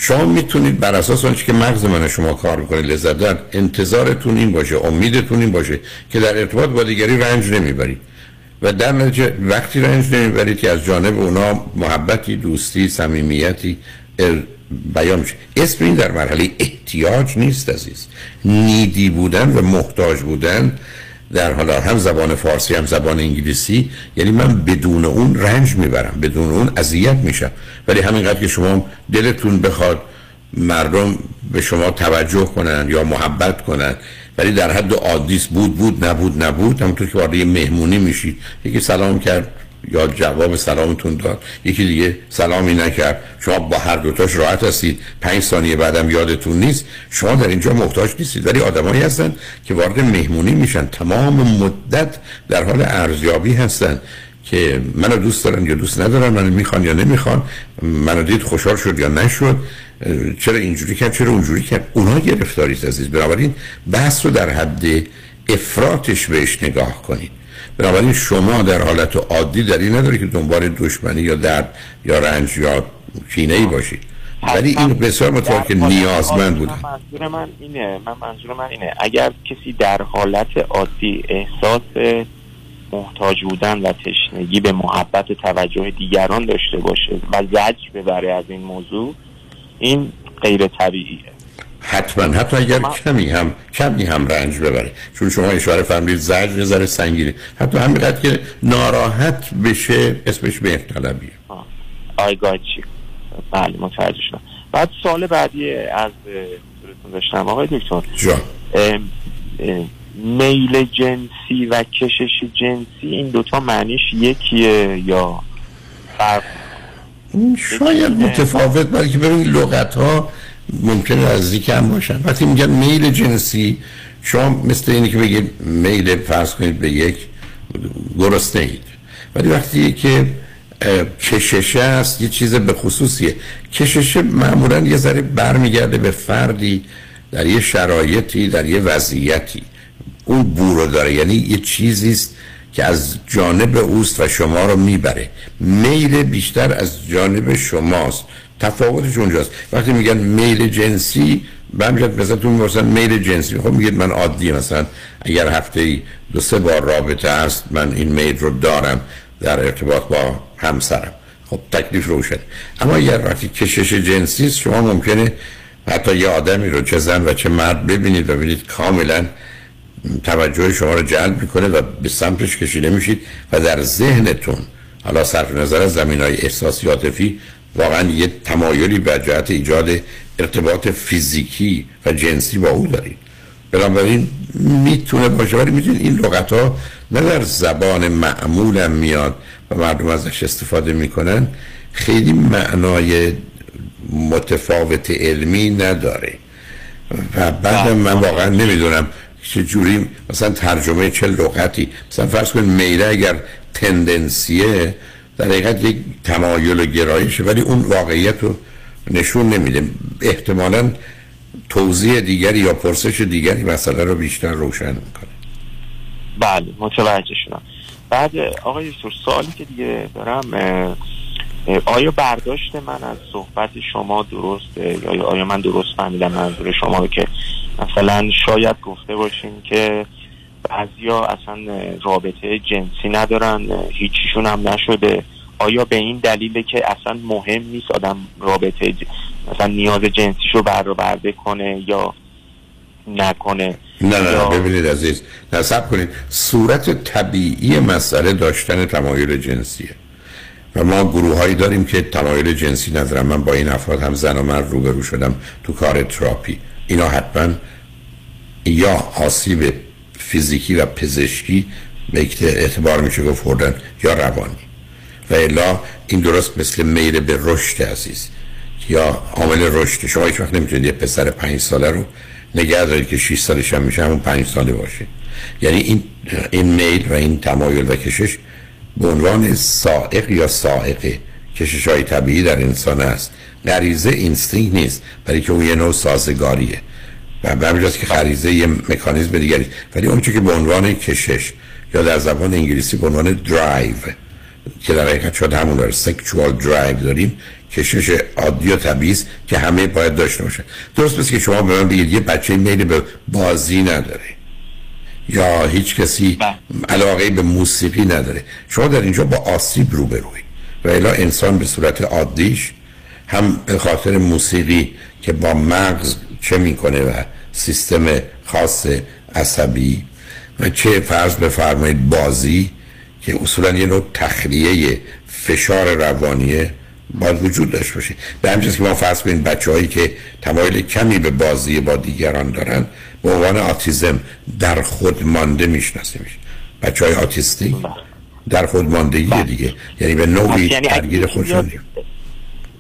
شما می‌تونید بر اساس آنچه که مغز من شما کار می‌کنه لذت در انتظارتون این باشه امیدتون این باشه که در ارتباط با دیگری رنج نمی‌برید. و در نتیجه وقتی رنج نمی‌برید که از جانب اونا محبتی دوستی صمیمیتی بیان میشه. اسم این در مرحله احتیاج نیست عزیز. نیدی بودن و محتاج بودن در حالا هم زبان فارسی هم زبان انگلیسی. یعنی من بدون اون رنج می‌برم بدون اون اذیت میشم. ولی همینقدر که شما دلتون بخواد مردم به شما توجه کنن یا محبت کنن ولی در حد عادیس بود بود نبود نبود همونطور که وارد مهمونی میشید. یکی سلام کرد یا جواب سلامتون داد. یکی دیگه سلامی نکرد. شما با هر دوتاش راحت هستید. پنج ثانیه بعدم یادتون نیست. شما در اینجا محتاج نیستید. ولی آدمایی هستن که وارد مهمونی میشن. تمام مدت در حال ارزیابی هستن که منو دوست دارن یا دوست ندارن منو می‌خوان یا نمی‌خوان منو دید خوشحال شد یا نشد چرا اینجوری کرد چرا اونجوری کرد؟ اونا گرفتاری عزیز. بنابراین بحث رو در حد افراتش بهش نگاه کنید. بنابراین شما در حالت عادی در این نداری که دنبال دشمنی یا درد یا رنج یا کینه ای باشید ولی این بسیار مطور که نیازمند بودن منظور من اینه من منظور من اینه. اگر کسی در حالت عادی احساس محتاج بودن و تشنگی به محبت توجه دیگران داشته باشه و زجر ببره از این موضوع این غیر طبیعیه. حتما حتی اگر کمی هم کمی هم رنج ببره. چون شما اشاره فرمودید زجر نظر سنگینه. حتی همینقدر که ناراحت بشه اسمش به طلبیه آی چی؟ بله متوجه شدم. بعد سال بعدی از صورتون داشتم. آقای دکتر. میل جنسی و کشش جنسی این دوتا معنیش یکیه یا فرق؟ شاید متفاوت بلکه ببینید لغت ها ممکنه نزدیک هم باشن. وقتی میگن میل جنسی شما مثل اینی که بگید میل فرض کنید به یک گرسنه اید. ولی وقتی که کششه است یه چیز به خصوصیه. کششه معمولا یه ذره برمیگرده به فردی در یه شرایطی در یه وضعیتی. اون بو داره. یعنی یه چیزیست که از جانب اوست و شما رو می‌بره. میل بیشتر از جانب شماست. تفاوتش اونجاست. وقتی میگن میل جنسی برمیگرد مثلا تو می‌پرسن میل جنسی. خب میگید من عادی مثلا اگر هفته ای دو سه بار رابطه هست من این میل رو دارم در ارتباط با همسرم. خب تکلیف روشن اما اگر وقتی کشش جنسی است شما ممکنه حتی یه آدمی رو چه زن و چه مرد ببینید و ببینید کاملا توجه شما رو جلب می‌کنه و به سمتش کشیده میشید و در ذهنتون حالا صرف نظر از زمین های احساسی عاطفی واقعا یه تمایلی به جهت ایجاد ارتباط فیزیکی و جنسی با او دارید بنابراین می‌تونه باشه ولی می‌تونید این لغت ها نه در زبان معمول میاد و مردم ازش استفاده می‌کنن. خیلی معنای متفاوت علمی نداره. و بعد من واقعا نمی‌دونم چه جوری مثلا ترجمه چه لغتی. مثلا فرض کن میله اگر تندنسیه در حقیقت یک تمایل و گرایشه ولی اون واقعیت رو نشون نمیده. احتمالا توضیح دیگری یا پرسش دیگری مسئله رو بیشتر روشن می‌کنه. بله متوجه شدم. بعد آقای دکتر سوالی که دیگه دارم آیا برداشت من از صحبت شما درسته؟ یا آیا من درست فهمیدم منظور شما رو که مثلا شاید گفته باشین که بعضیا اصلا رابطه جنسی ندارن هیچیشون هم نشده. آیا به این دلیله که اصلا مهم نیست آدم رابطه مثلا نیاز جنسیشو برآورده کنه یا نکنه؟ نه نه ببینید عزیز نصب کنید. صورت طبیعی مسئله داشتن تمایل جنسیه. و ما گروه هایی داریم که تمایل جنسی ندارم من با این افراد هم زن و مرد روبرو شدم تو کار تراپی. اینا حتما یا آسیب فیزیکی و پزشکی به اعتبار میشه گفت یا روانی. و الا این درست مثل میل به رشد عزیز یا عامل رشد. شما هیچ وقت نمی‌تونید یه پسر پنج ساله رو نگه دارید که 6 سالش هم میشه همون پنج ساله باشه. یعنی این این میل و این تمایل و کشش به عنوان سائق یا سائقه. کشش های طبیعی در انسان است. غریزه instinct نیست. برای که اون یه نوع سازگاریه. و به همینجاست که غریزه یه مکانیزم دیگری. ولی اون که به عنوان کشش یا در زبان انگلیسی به عنوان درایو که در حقیقت شد همون داره sexual drive داریم کشش عادی و طبیعی که همه باید داشته باشه. درست مثل که شما به من بگید یه بچه میلی به بازی نداره. یا هیچ کسی علاقه به موسیقی نداره. شما در اینجا با آسیب روبروی و الا انسان به صورت عادیش هم به خاطر موسیقی که با مغز چه می‌کنه و سیستم خاص عصبی و چه فرض بفرمایید بازی که اصولا یه نوع تخلیه فشار روانیه باید وجود داشته باشه. به همچنین که ما فرض کنیم بچه هایی که تمایل کمی به بازی با دیگران دارن به عنوان آتیزم در خود مانده میشناسیمش بچه های آتیستی در خود ماندگی بله. دیگه. یعنی به نوعی یعنی ترگیر خودشون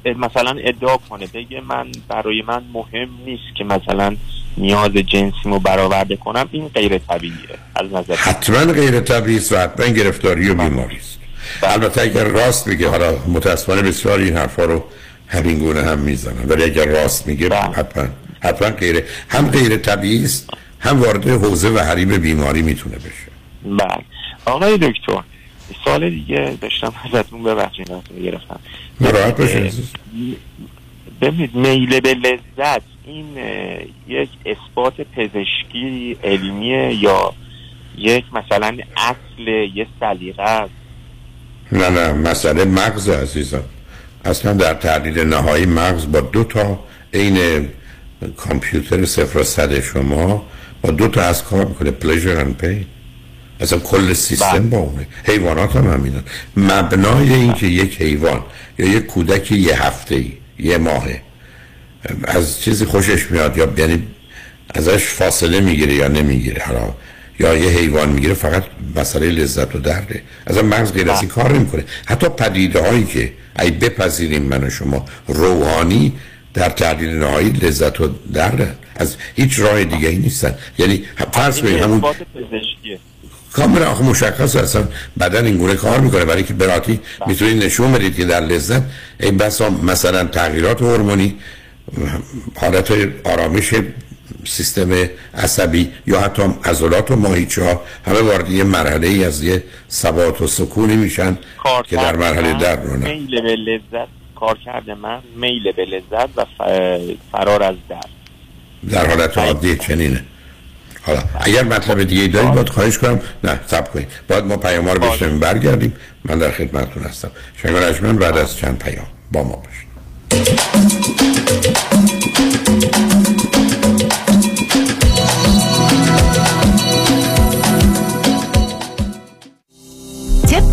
مثلا ادعا کنه بگه من برای من مهم نیست که مثلا نیاز جنسیمو برآورده کنم این غیر طبیعیه از نظر حتما غیر طبیعی است و حتما گرفتاری و بیماری است. البته اگر راست میگه حالا متاسفانه بسیار این حرفا رو همین گونه هم می‌زنن ولی اگر راست میگه حتما حتما غیر هم غیر طبیعی است هم وارد حوزه و حریم بیماری می‌تونه بشه. بله. آقای دکتر سال دیگه داشتم ازتون ببخشید گرفتم. نراحت باشید ببینید میل به لذت این یک اثبات پزشکی علمیه یا یک مثلا اصل یه سلیقه است؟ نه نه مسئله مغز عزیزم اصلا در تحلیل نهایی مغز با دو تا عین کامپیوتر صفر و صد شما با دو تا از کار می‌کنه پلیژر اند پی اصلا کل سیستم با اونه حیوانات هم همینن مبنای این که یک حیوان یا یک کودک یه هفته ای یه ماهه از چیزی خوشش میاد یا یعنی ازش فاصله می‌گیره یا نمی‌گیره حالا یا یه حیوان می‌گیره فقط مسئله لذت و درده. از مغز غیر از این کار نمی‌کنه. حتی پدیده هایی که ای بپذیریم من و شما روحانی در تحلیل نهایی لذت و درد از هیچ راه دیگه ای نیستن. یعنی فرض کنید همون کاملا آخه مشخص اصلا بدن این گونه کار می‌کنه. برای که براتی می‌تونید نشون بدید که در لذت این بسا مثلا تغییرات هورمونی حالت آرامش سیستم عصبی یا حتی عضلات و ماهیچه ها همه وارد یه مرحله ای از یه ثبات و سکونی میشن که در مرحله در رو میل به لذت کار کرده من میل به لذت و فرار از درد. در حالت عادی چنینه. حالا اگر مطلب دیگه دارید باید خواهش کنم. نه سب کنید. باید ما پیام رو بشنویم برگردیم. من در خدمتتون هستم. شنگان اجمن بعد از چند پیام با ما باشید.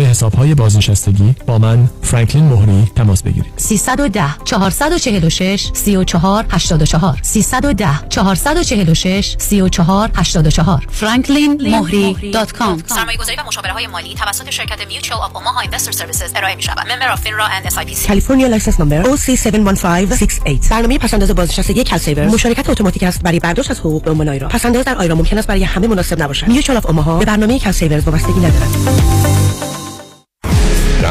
حسابهای بازنشستگی با من فرانکلین مهری تماس بگیرید. 310 446 34 84 310 446 34 84 franklinmohri.com سرمایه گذاری و مشاوره های مالی توسط شرکت Mutual of Omaha Investor Services ارائه می شود member of FINRA and SIPC California license نمبر OC71568 برنامه پسنداز بازنشستگی CalSaver مشارکت اتوماتیک است برای برداشت از حقوق به عنوان IRA پسنداز در IRA ممکن است برای همه مناسب نباشد. Mutual of Omaha به برنامه CalSaver وابستگی ندارد.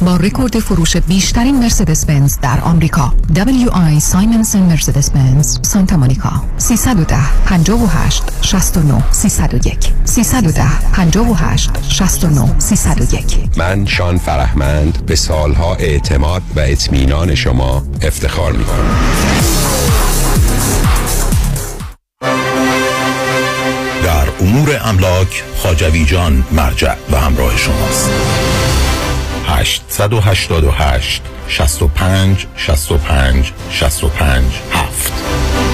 با رکورد فروش بیشترین مرسدس بنز در آمریکا. WI سایمنسن مرسدس بنز سانتا مونیکا. 310 58 69 301 310 58 69 301 من شان فرهمند به سالها اعتماد و اطمینان شما افتخار می کنم در امور املاک خاجوی جان مرجع و همراه شماست. 888 65 65 65 7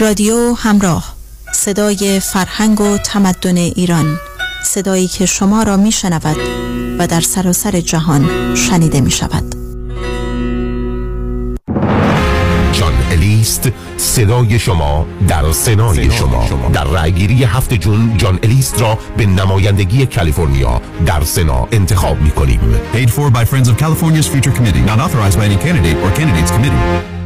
رادیو همراه. صدای فرهنگ و تمدن ایران. صدایی که شما را می شنود و در سراسر جهان شنیده می شود جان الیست صدای شما در سنای شما. در رأیگیری هفت جون جان الیست را به نمایندگی کالیفرنیا در سنا انتخاب می کنیم Paid for by Friends of California's Future Committee, not authorized by any candidate or candidates committee.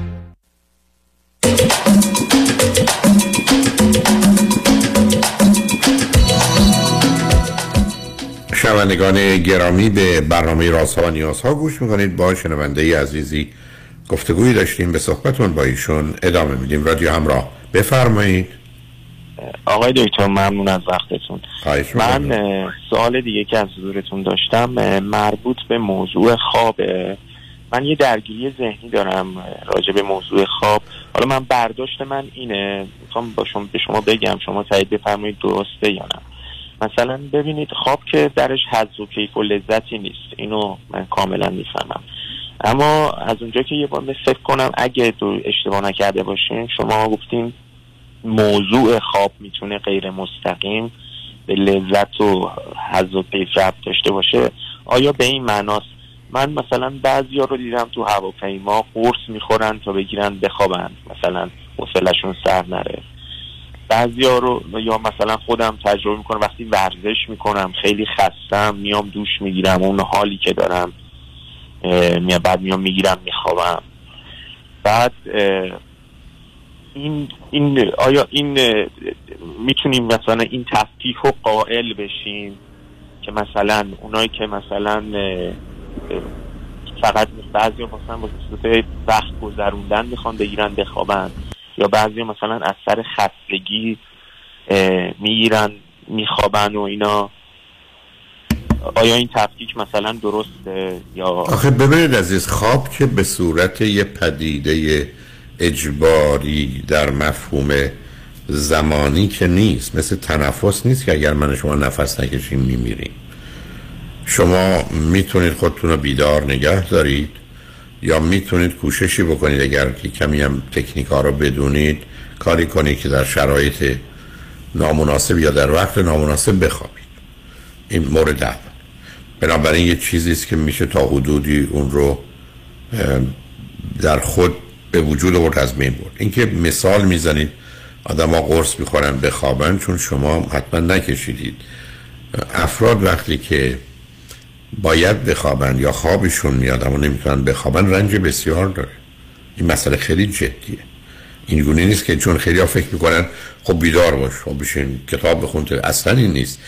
شنوندگان گرامی به برنامه رازها و نیازها گوش می‌کنید. با شنونده عزیزی گفتگویی داشتیم. به صحبتون با ایشون ادامه میدیم. رادیو همراه. بفرمایید. آقای دکتر ممنون از وقتتون. من سوال دیگه که از حضورتون داشتم مربوط به موضوع خوابه من یه درگیری ذهنی دارم راجع به موضوع خواب. حالا من برداشت من اینه. می‌خوام با شما به شما بگم. شما تایید بفرمایید درسته یا نه. مثلا ببینید خواب که درش حظ و کیف و لذتی نیست. اینو من کاملا می‌فهمم. اما از اونجا که یه بار فکر کنم اگه دو اشتباه نکرده باشین شما گفتین موضوع خواب می‌تونه غیر مستقیم به لذت و حظ و کیف ربط داشته باشه. آیا به این معناست؟ من مثلا بعضیا رو دیدم تو هواپیما قرص می‌خورن تا بگیرن بخوابن. مثلا حوصله‌شون سر نره. بعضیا رو یا مثلا خودم تجربه می‌کنم وقتی ورزش می‌کنم خیلی خستم میام دوش می‌گیرم اون حالی که دارم بعد میام می‌گیرم میخوابم. بعد این این آیا این می‌تونیم مثلا این تفکیک رو قائل بشیم که مثلا اونایی که مثلا فقط بعضی مثلا با وقت گذروندن می‌خوان بگیرن بخوابن. یا بعضی مثلا از سر خستگی می‌گیرن میخوابن و اینا. آیا این تفکیک مثلا درسته یا؟ آخه ببینید عزیز خواب که به صورت یه پدیده اجباری در مفهوم زمانی که نیست مثل تنفس نیست که اگر من شما نفس نکشیم میمیریم. شما می‌تونید خودتون رو بیدار نگه دارید. یا می‌تونید کوششی بکنید اگر که کمی هم تکنیک ها رو بدونید کاری کنید که در شرایط نامناسب یا در وقت نامناسب بخوابید. این مورد اول. بنابراین یه چیزی است که میشه تا حدودی اون رو در خود به وجود آورد از بین برد. اینکه مثال می‌زنید آدم ها قرص می‌خورن بخوابن چون شما حتما نکشیدید. افراد وقتی که باید بخوابن یا خوابشون میاد اما نمی‌تونن بخوابن رنج بسیار داره. این مسئله خیلی جدیه. این گونه نیست که چون خیلی ها فکر می‌کنن خب بیدار باش خب بشین کتاب بخون. اصلا این نیست.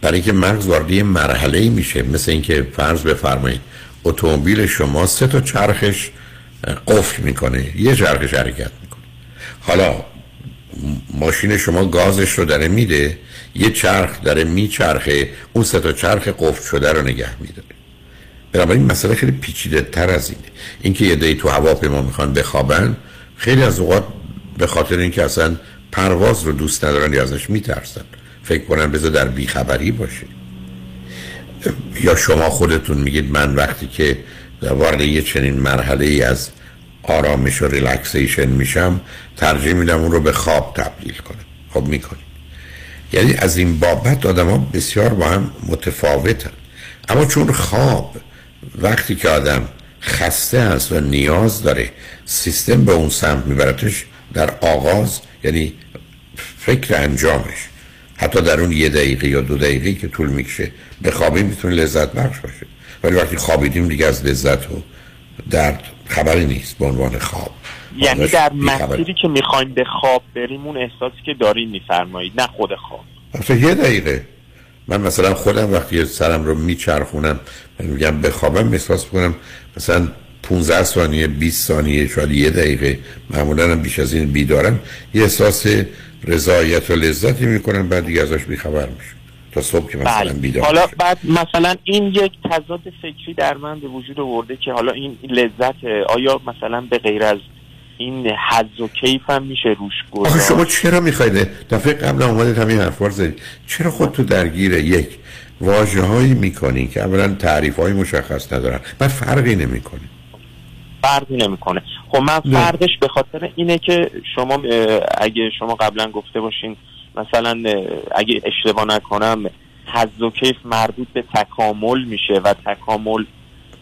برای اینکه مغز وارد یه مرحله میشه. مثل اینکه فرض بفرمایید اتومبیل شما سه تا چرخش قفل می‌کنه. یه چرخش حرکت می‌کنه. حالا ماشین شما گازش رو داره میده. یه چرخ داره میچرخه اون سه تا چرخ قفل شده رو نگه میداره. بنابراین مسئله خیلی پیچیده تر از اینه. اینکه یه دی تو هواپیما می‌خوان بخوابن خیلی از اوقات به خاطر اینکه اصلا پرواز رو دوست ندارن یا ازش میترسن فکر کنن بذار در بیخبری باشه. یا شما خودتون میگید من وقتی که وارد یه چنین مرحله ای از آرامش و ریلکسیشن میشم ترجیح میدم اون رو به خواب تبدیل کنم. خب می‌کنید یعنی از این بابت آدم ها بسیار با هم متفاوتن. اما چون خواب وقتی که آدم خسته است و نیاز داره سیستم به اون سمت میبرتش در آغاز یعنی فکر انجامش. حتی در اون یه دقیقه یا دو دقیقه که طول می‌کشه به خوابی می‌تونه لذت بخش باشه. ولی وقتی خوابیدیم دیگه از لذت و درد خبری نیست به عنوان خواب. یعنی ازش در. مسیری که می‌خوایم به خواب بریم اون احساسی که دارین میفرمایید نه خود خواب یه دقیقه من مثلا خودم وقتی سرم رو میچرخونم من میگم بخوابم احساس می‌کنم مثلا 15 ثانیه 20 ثانیه شاید یه دقیقه معمولا هم بیش از این بیدارم یه احساس رضایت و لذتی می‌کنم بعد دیگه ازش بیخبر میشم تا صبح که مثلا بله. بیدار حالا. بعد مثلا این یک تضاد فکری در من به وجود آورده که حالا این لذت آیا مثلا به غیر از این حظ و کیف هم میشه روش آخه گذاشت. شما چرا می‌خواید؟ دفعه قبل اومدید همین حرفا زدید. چرا خود تو درگیر یک واجه هایی می‌کنی که اولا تعریف های مشخص ندارن بعد فرقی نمی‌کنه؟ فرقی نمی‌کنه. خب من. فرقش به خاطر اینه که شما اگه شما قبلا گفته باشین مثلا اگه اشتباه نکنم حظ و کیف مربوط به تکامل میشه و تکامل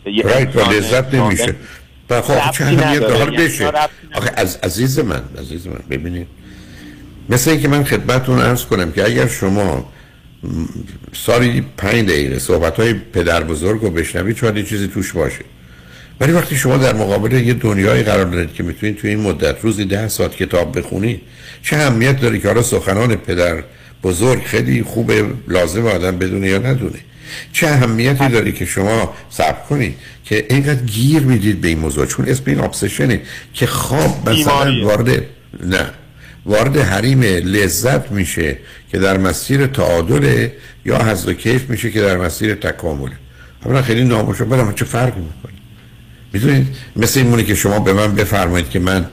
یه رایت و لذت نمیشه. و خب چه نداره. داره یعنی بشه. آخه از عزیز من عزیز من ببینید. مثل اینکه من خدمتتون عرض کنم که اگر شما م، سالی پنج دقیقه صحبت های پدر بزرگ رو بشنوید شاید یه چیزی توش باشه. ولی وقتی شما در مقابل یه دنیای قرار دارید که می‌تونید توی این مدت روزی ده ساعت کتاب بخونید چه اهمیت داره که حالا سخنان پدر بزرگ خیلی خوبه لازم آدم بدونه یا ندونه. چه اهمیتی داره که شما صبر کنید که اینقدر گیر می‌دید به این موضوع؟ چون اسم این ابسشنه که خواب مثلا. وارد نه. وارد حریم لذت میشه که در مسیر تعادل یا حظ و کیف میشه که در مسیر تکامله اولا خیلی ناموشو برم چه فرقی می‌کنه؟ می‌دونید؟ مثل این مونه که شما به من بفرمایید که من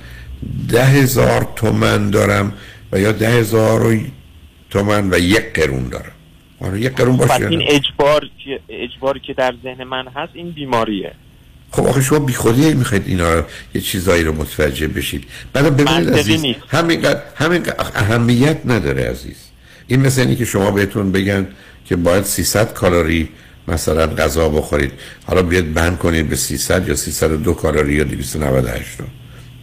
ده هزار تومن دارم و یا ده هزار تومن و یک قرون دارم. آره یک قرون پس باشه این؟ اجبار که اجباری که در ذهن من هست این بیماریه. خب آخه شما بیخودی می‌خواید اینا رو یه چیزایی رو متوجه بشید. بعد ببینید عزیز. همینقدر همینقدر اهمیت نداره عزیز. این مثل اینی که شما بهتون بگن که باید 300 کالری مثلا غذا بخورید. حالا بیاد بند کنید به 300 یا 302 کالری یا 298 رو.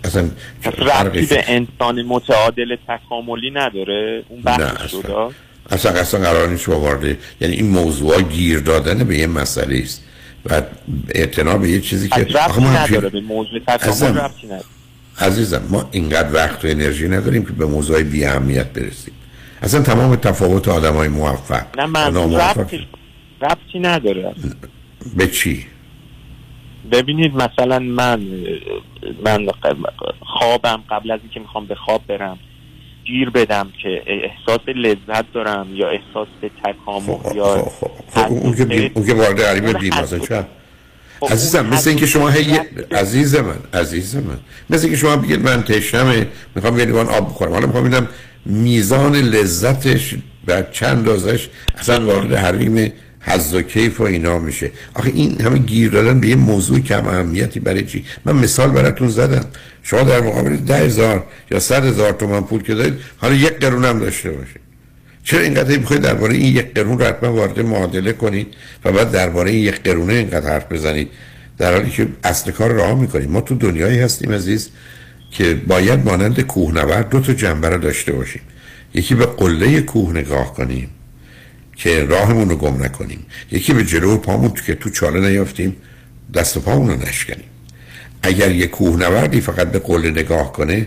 اصلا ربطی به انسان متعادل تکاملی نداره؟ اون بحث. شده اصلا اصلا قرار نیست با وارد یعنی این موضوع گیر دادن به یه مسئله است. و اعتنا به یه چیزی که آخه ما نداره. به موضوع عزیزم، ربطی نداره. عزیزم ما اینقدر وقت و انرژی نداریم که به موضوع بی اهمیت برسیم. اصلا تمام تفاوت آدم های موفق نه من ربطی ربطی نداره. به چی؟ ببینید مثلا من من خوابم قبل از اینکه می‌خوام به خواب برم گیر بدم که احساس لذت دارم یا احساس تکامل یا خب اون که. اون که وارد بی مثلا چه عزیزم مثل اینکه شما هی عزیز من عزیز من مثل اینکه شما بگید من تشنمه می‌خوام یه لیوان آب بخورم حالا می‌خوام ببینم میزان لذتش و چند دازش اصلا وارد حریم حظ و کیف و اینا میشه. آخه این همه گیر دادن به یه موضوع کم اهمیتی برای چی؟ من مثال براتون زدم. شما در مقابل ده هزار یا صد هزار تومن پول که دارید حالا یک قرون هم داشته باشید. چرا اینقدر می‌خواید درباره این یک قرون رو حتما وارد معادله کنید و بعد درباره این یک قرونه اینقدر حرف بزنید؟ در حالی که اصل کار راه می‌کنید. ما تو دنیایی هستیم عزیز که باید مانند کوهنورد دو تا جنبه رو داشته باشیم. یکی به قله کوه نگاه کنیم. که راهمون رو گم نکنیم. یکی به جلو پامون که تو چاله نیافتیم دست و پامون رو نشکنیم. اگر یک کوهنوردی فقط به قله نگاه کنه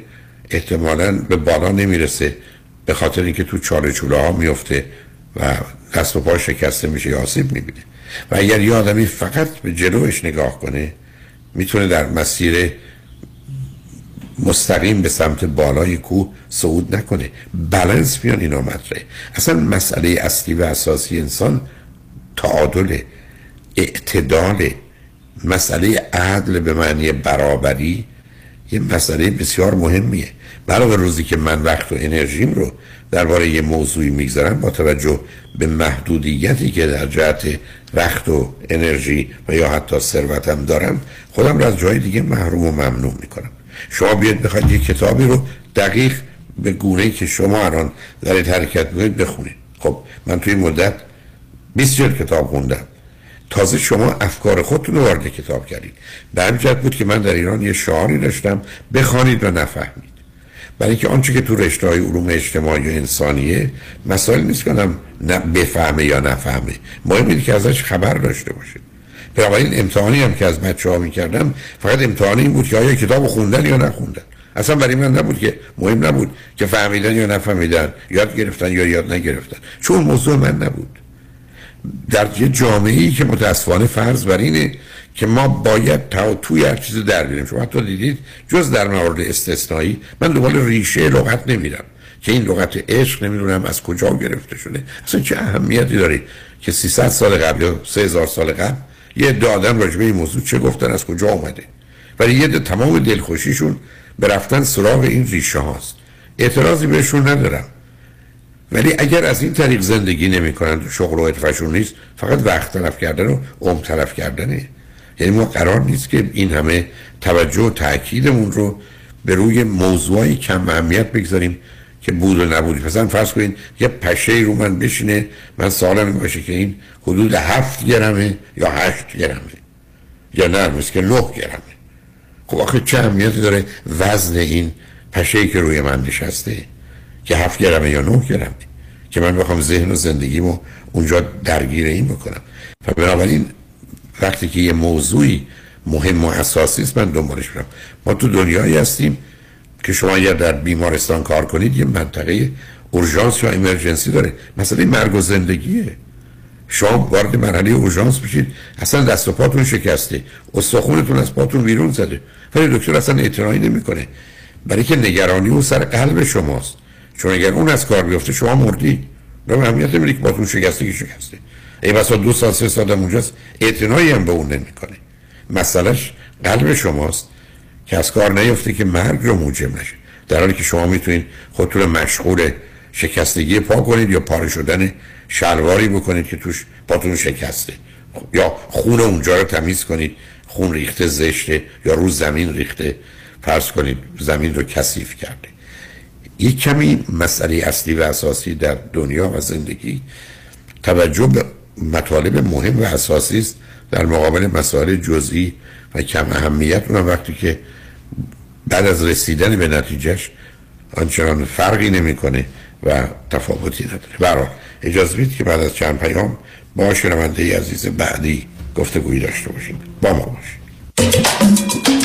احتمالا به بالا نمی‌رسه به خاطر اینکه تو چاله چوله ها میفته و دست و پا شکسته میشه یا آسیب می‌بینه. و اگر یه آدمی فقط به جلوش نگاه کنه می‌تونه در مسیر مستقیم به سمت بالای کوه صعود نکنه. بالانس میان اینا مطرحه اصلا مسئله اصلی و اساسی انسان تعادل اعتدال. مسئله عدل به معنی برابری یه مسئله بسیار مهمیه. علاوه روزی که من وقت و انرژیم رو درباره یه موضوعی می‌گذارم با توجه به محدودیتی که در جهت وقت و انرژی و یا حتی ثروتم دارم خودم رو از جای دیگه محروم و ممنوع می‌کنم. شما بیاید بخواید یه کتابی رو دقیق به گونه که شما الان دارید حرکت می‌کنید بخونید. خب من توی مدت 20 جلد کتاب خوندم. تازه شما افکار خودتون رو وارد کتاب کردید. به جهت بود که من در ایران یه شعاری داشتم بخوانید و نفهمید. برای اینکه آنچه که تو رشته های علوم اجتماعی و انسانیه مسائل نیست کنم نه بفهمه یا نفهمه. مهم اینه که ازش خبر داشته باشه. بنابراین امتحانی هم که از بچه ها می‌کردم فقط امتحان این بود که آیا کتاب خوندن یا نخوندن. اصلا برای من نبود که مهم نبود که فهمیدن یا نفهمیدن یاد گرفتن یا یاد نگرفتن. چون موضوع من نبود. در یه جامعه ای که متاسفانه فرض بر اینه که ما باید تا توی هر چیزی در بیاریم. شما حتی دیدید جز در موارد استثنایی من دنبال ریشه لغت نمیرم. که این لغت عشق نمی‌دونم از کجا گرفته شده. اصلا چه اهمیتی داره که 300 سال قبل یا 3000 سال قبل یه عده آدم راجع به این موضوع چه گفتن از کجا اومده؟ ولی یه عده تمام دلخوشیشون به رفتن سراغ این ریشه هاست. اعتراضی بهشون ندارم. ولی اگر از این طریق زندگی نمی‌کنن و شغل و حرفشون نیست فقط وقت تلف کردن و عمر تلف کردنه. یعنی ما قرار نیست که این همه توجه و تاکیدمون رو به روی موضوعی کم اهمیت بگذاریم که بود و نبود مثلا فرض کنید یه پشه رو من بشینه من سوالم این باشه که این حدود هفت گرمه یا هشت گرمه. یا نه که نه گرمه. خب آخه چه اهمیتی داره وزن این پشه که روی من نشسته؟ که هفت گرمه یا نه گرمه؟ که من بخوام ذهن و زندگیمو اونجا درگیر این بکنم. و بنابراین وقتی که یه موضوعی مهم و اساسی است من دنبالش برم ما تو دنیایی هستیم که شما اگر در بیمارستان کار کنید یه منطقه اورژانس یا امرجنسی داره. مثلا مرگ و زندگیه. شما وارد مرحله اورژانس بشید اصلا دست و پاتون شکسته. استخونتون از پاتون بیرون زده. ولی دکتر اصلا اعتنایی نمی‌کنه. برای که نگرانی اون سر قلب شماست. چون اگر اون از کار بیفته شما مردی. به اهمیت نمیده که باتون شکسته که شکسته. ای بسا دو سال سه سال اونجاست. اعتنایی هم به اون نمی‌کنه. مسئلهش قلب شماست. که از کار نیفته که مرگ رو موجب نشه. در حالی که شما می‌تونید خودتون مشغول شکستگی پا کنید یا پاره شدن شلواری بکنید که توش پاتون شکسته. یا خون اونجا رو تمیز کنید. خون ریخته زشته یا رو زمین ریخته. فرض کنید زمین رو کثیف کرده. یک کمی مسئله اصلی و اساسی در دنیا و زندگی توجه به مطالب مهم و اساسی است در مقابل مسائل جزئی و کم اهمیت. اونم وقتی که بعد از رسیدن به نتیجهش آنچنان فرقی نمی‌کنه و تفاوتی نداره. برای اجازه بدید که بعد از چند پیام با شنونده عزیز بعدی گفتگویی داشته باشیم. با ما باشید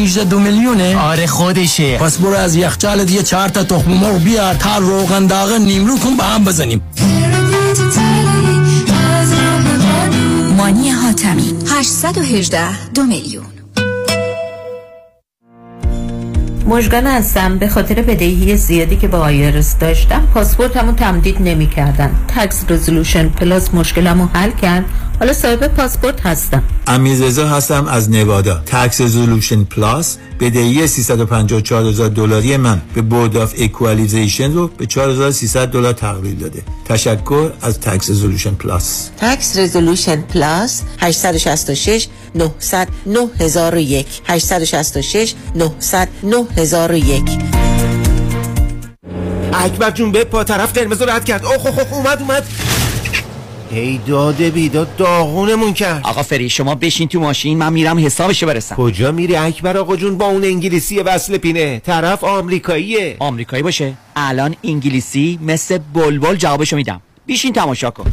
818 دو میلیونه؟ آره خودشه. پس برو از یخچالت یه چهار تا تخم مرغ بیار تا روغن داغ نیمرو کن با هم بزنیم. مانی حاتمی 818 دو میلیون. مژگان هستم. به خاطر بدهی زیادی که با آیرس داشتم پاسپورتمو تمدید نمی کردن تکس رزولوشن پلاس مشکلمو حل کرد. حالا صاحب پاسپورت هستم. امیررضا هستم از نوادا. Tax Resolution Plus بدهی 354 هزار دلاری من به Board of Equalization رو به 4300 دلار تقلیل داده. تشکر از Tax Resolution Plus Tax Resolution Plus 866 900 9001 866 900 9001 اکبر جون بپا طرف قرمز رد کرد. اوه اوه اوه اومد اومد ای داده بیداد داغونمون کرد. آقا فری شما بشین تو ماشین من میرم حسابشو برسم. کجا میری اکبر آقا جون؟ با اون انگلیسی وصل پینه. طرف آمریکاییه. آمریکایی باشه. الان انگلیسی مثل بلبل جوابشو میدم. بیشین تماشا کن.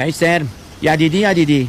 هی سر یدیدی یدیدی.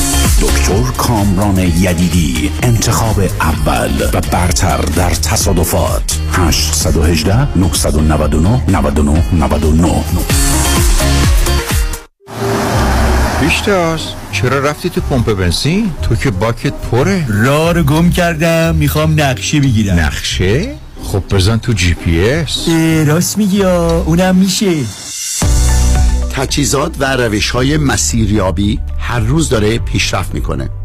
دکتر کامران یدیدی انتخاب اول و برتر در تصادفات. 818 999 99 99 پیشتاز چرا رفتی تو پمپ بنزین؟ تو که باکت پره. راه رو گم کردم می‌خوام نقشه بگیرم. نقشه؟ خب بزن تو جی پی اس. راست میگی اونم میشه. تجهیزات و روش های مسیریابی هر روز داره پیشرفت می‌کنه.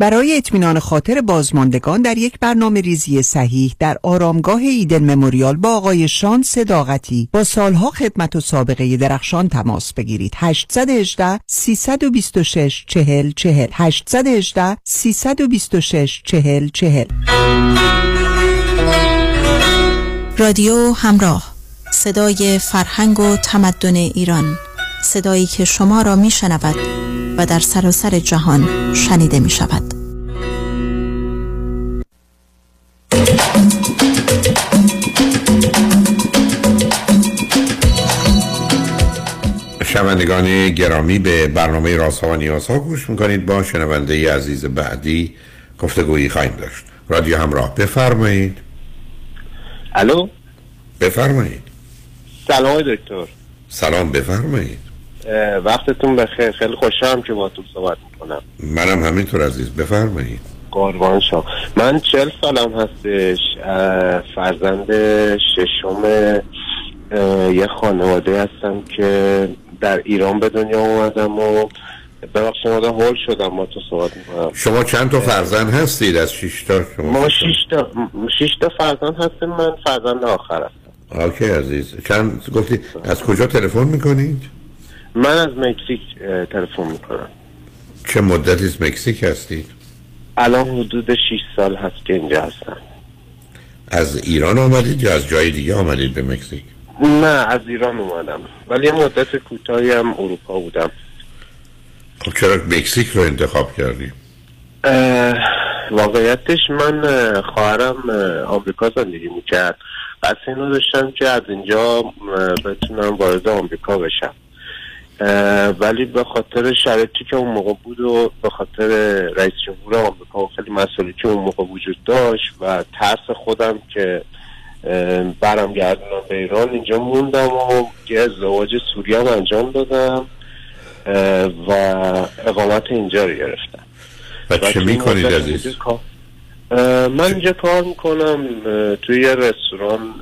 برای اطمینان خاطر بازماندگان در یک برنامه ریزی صحیح در آرامگاه ایدن مموریال با آقای شان صداقتی با سالها خدمت و سابقه درخشان تماس بگیرید. 818 326 40 40 818 326 40 40 رادیو همراه. صدای فرهنگ و تمدن ایران. صدایی که شما را می شنود و در سراسر جهان شنیده می شود شنوندگان گرامی به برنامه رازها و نیازها گوش می‌کنید با شنونده عزیز بعدی گفتگویی خواهیم داشت. رادیو همراه بفرمایید. الو؟ بفرمایید. سلام دکتر. سلام بفرمایید. وقتتون بخیر. خیلی خوشحالم که باهاتون صحبت می‌کنم. منم همینطور عزیز. بفرمایید. قربان شما. من چل سالم هستش. فرزند ششم یه خانواده هستم که در ایران به دنیا اومدم و ببخشید آدم هول شدم ما تو صحبت می‌کنم. شما چند تا فرزند هستید از شش تا شما؟ ما شش تا شش تا فرزند هستیم. من فرزند آخر هستم. اوکی عزیز. چند گفتی از کجا تلفن می‌کنید؟ من از مکزیک تلفن می‌کنم. چه مدتی از مکزیک هستید؟ الان حدود 6 سال هست که اینجا هستم. از ایران آمدید یا از جای دیگه آمدید به مکزیک؟ نه از ایران اومدم. ولی یه مدت کوتاهی هم اروپا بودم. خب چرا مکزیک رو انتخاب کردید اه، واقعیتش من اه، خواهرم اه، آمریکا زندگی می‌کرد. قصد اینو داشتم که از اینجا بتونم وارد آمریکا بشم. ولی به خاطر شرایطی که اون موقع بود و به خاطر رئیس جمهور آمریکا و خیلی مسئله که اون موقع وجود داشت و ترس خودم که برم گردونم به ایران اینجا موندم و یه ازدواج سوری هم انجام دادم و اقامت اینجا رو گرفتم. و چه می‌کنید عزیز؟ من اینجا کار می‌کنم توی یه رستوران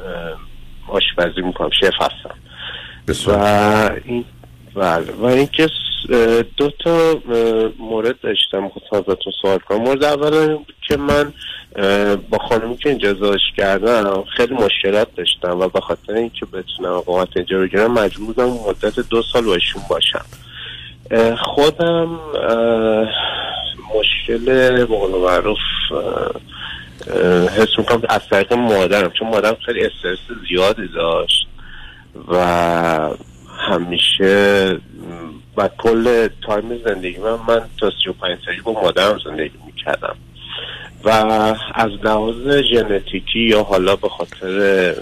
آشپزی می‌کنم شف هستم. و این بله. و اینکه دو تا مورد داشتم خواستم ازتون سوال کنم. مورد اول که من با خانمی که اینجا ازدواج کردم خیلی مشکلات داشتم و به خاطر اینکه بتونم اقامت اینجا بگیرم مجبور بودم مدت دو سال باشون باشم. خودم مشکل به قول معروف حس می‌کنم از طریق مادرم چون مادرم خیلی استرس زیادی داشت و همیشه و کل تایم زندگی من من تا 35 سالگی با مادرم زندگی می‌کردم. و از لحاظ ژنتیکی یا حالا به خاطر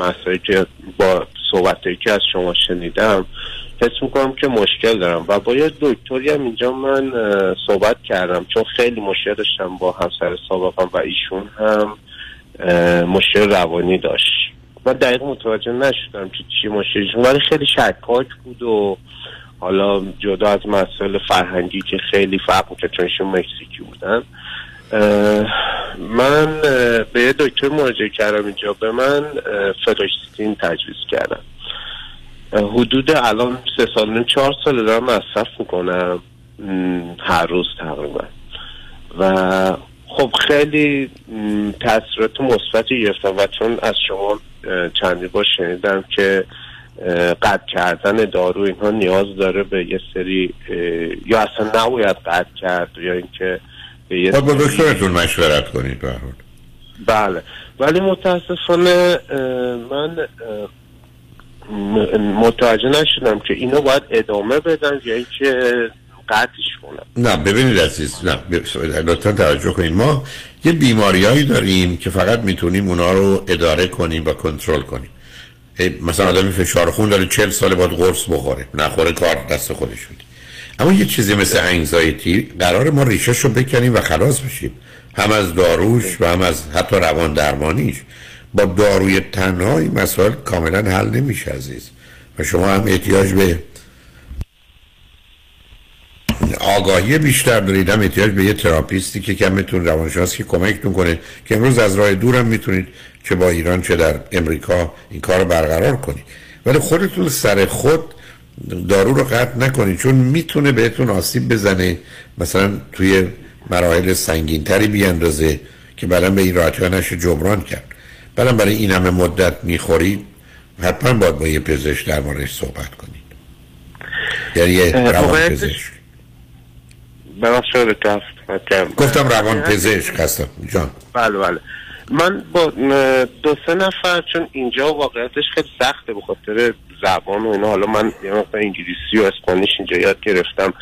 مسائلی که با صحبتایی که از شما شنیدم حس می‌کنم که مشکل دارم. و با یه دکتری هم اینجا من صحبت کردم. چون خیلی مشکل داشتم با همسر سابقم و ایشون هم مشکل روانی داشت. من دقیق متوجه نشدم که چی مشکلشون ولی خیلی شکاک بود و حالا جدا از مسائل فرهنگی که خیلی فرق می‌کرد چون ایشون مکزیکی بودن. من به دکتر مراجعه کردم اینجا. به من فلوکسیتین تجویز کردن حدود الان سه سال و نیم، چهار سال دارم مصرف می‌کنم. هر روز تقریبا. و خب خیلی تاثیرات مثبتی گرفتم و چون از شما چندین بار شنیدم که قطع کردن دارو اینها نیاز داره به یه سری یا اصلا نباید قطع کرد یا اینکه به یه با دکترتون مشورت کنید به هر حال. بله. ولی متاسفانه من متوجه نشدم که اینو باید ادامه بدم یا اینکه قطعش کنم نه ببینید عزیز نه لطفا توجه کنید. ما یه بیماریایی داریم که فقط می‌تونیم اونا رو اداره کنیم و کنترل کنیم. مثلا آدمی فشار خون داره چل سال باید قرص بخوره نخوره کار دست خودش میده. اما یه چیزی مثل انگزایتی قرار ما ریشش رو بکنیم و خلاص بشیم. هم از داروش و هم از حتی روان درمانیش با داروی تنها این مسائل کاملا حل نمیشه عزیز. و شما هم احتیاج به آگاهی بیشتر دارید. هم احتیاج به یه تراپیستی که کمتون روانشناسی که کمکتون کنه که امروز از راه دورم می‌تونید چه با ایران چه در امریکا این کار رو برقرار کنید. ولی خودتون سر خود دارو رو قطع نکنید. چون می‌تونه بهتون آسیب بزنه. مثلا توی مراحل سنگینتری بیاندازه که بعدا به این راحتی نشه جبران کرد. بعدم برای این همه مدت می‌خورید حتما باید با یه پزشک در موردش صحبت کنید. یعنی یه روان پزشک. که کردم گفتم روان پزشک هستم. جان. بله بله. من با دو سه نفر چون اینجا واقعیتش خیلی سخته به خاطر زبان و اینا. حالا من یه مقدار انگلیسی و Spanish اینجا یاد گرفتم.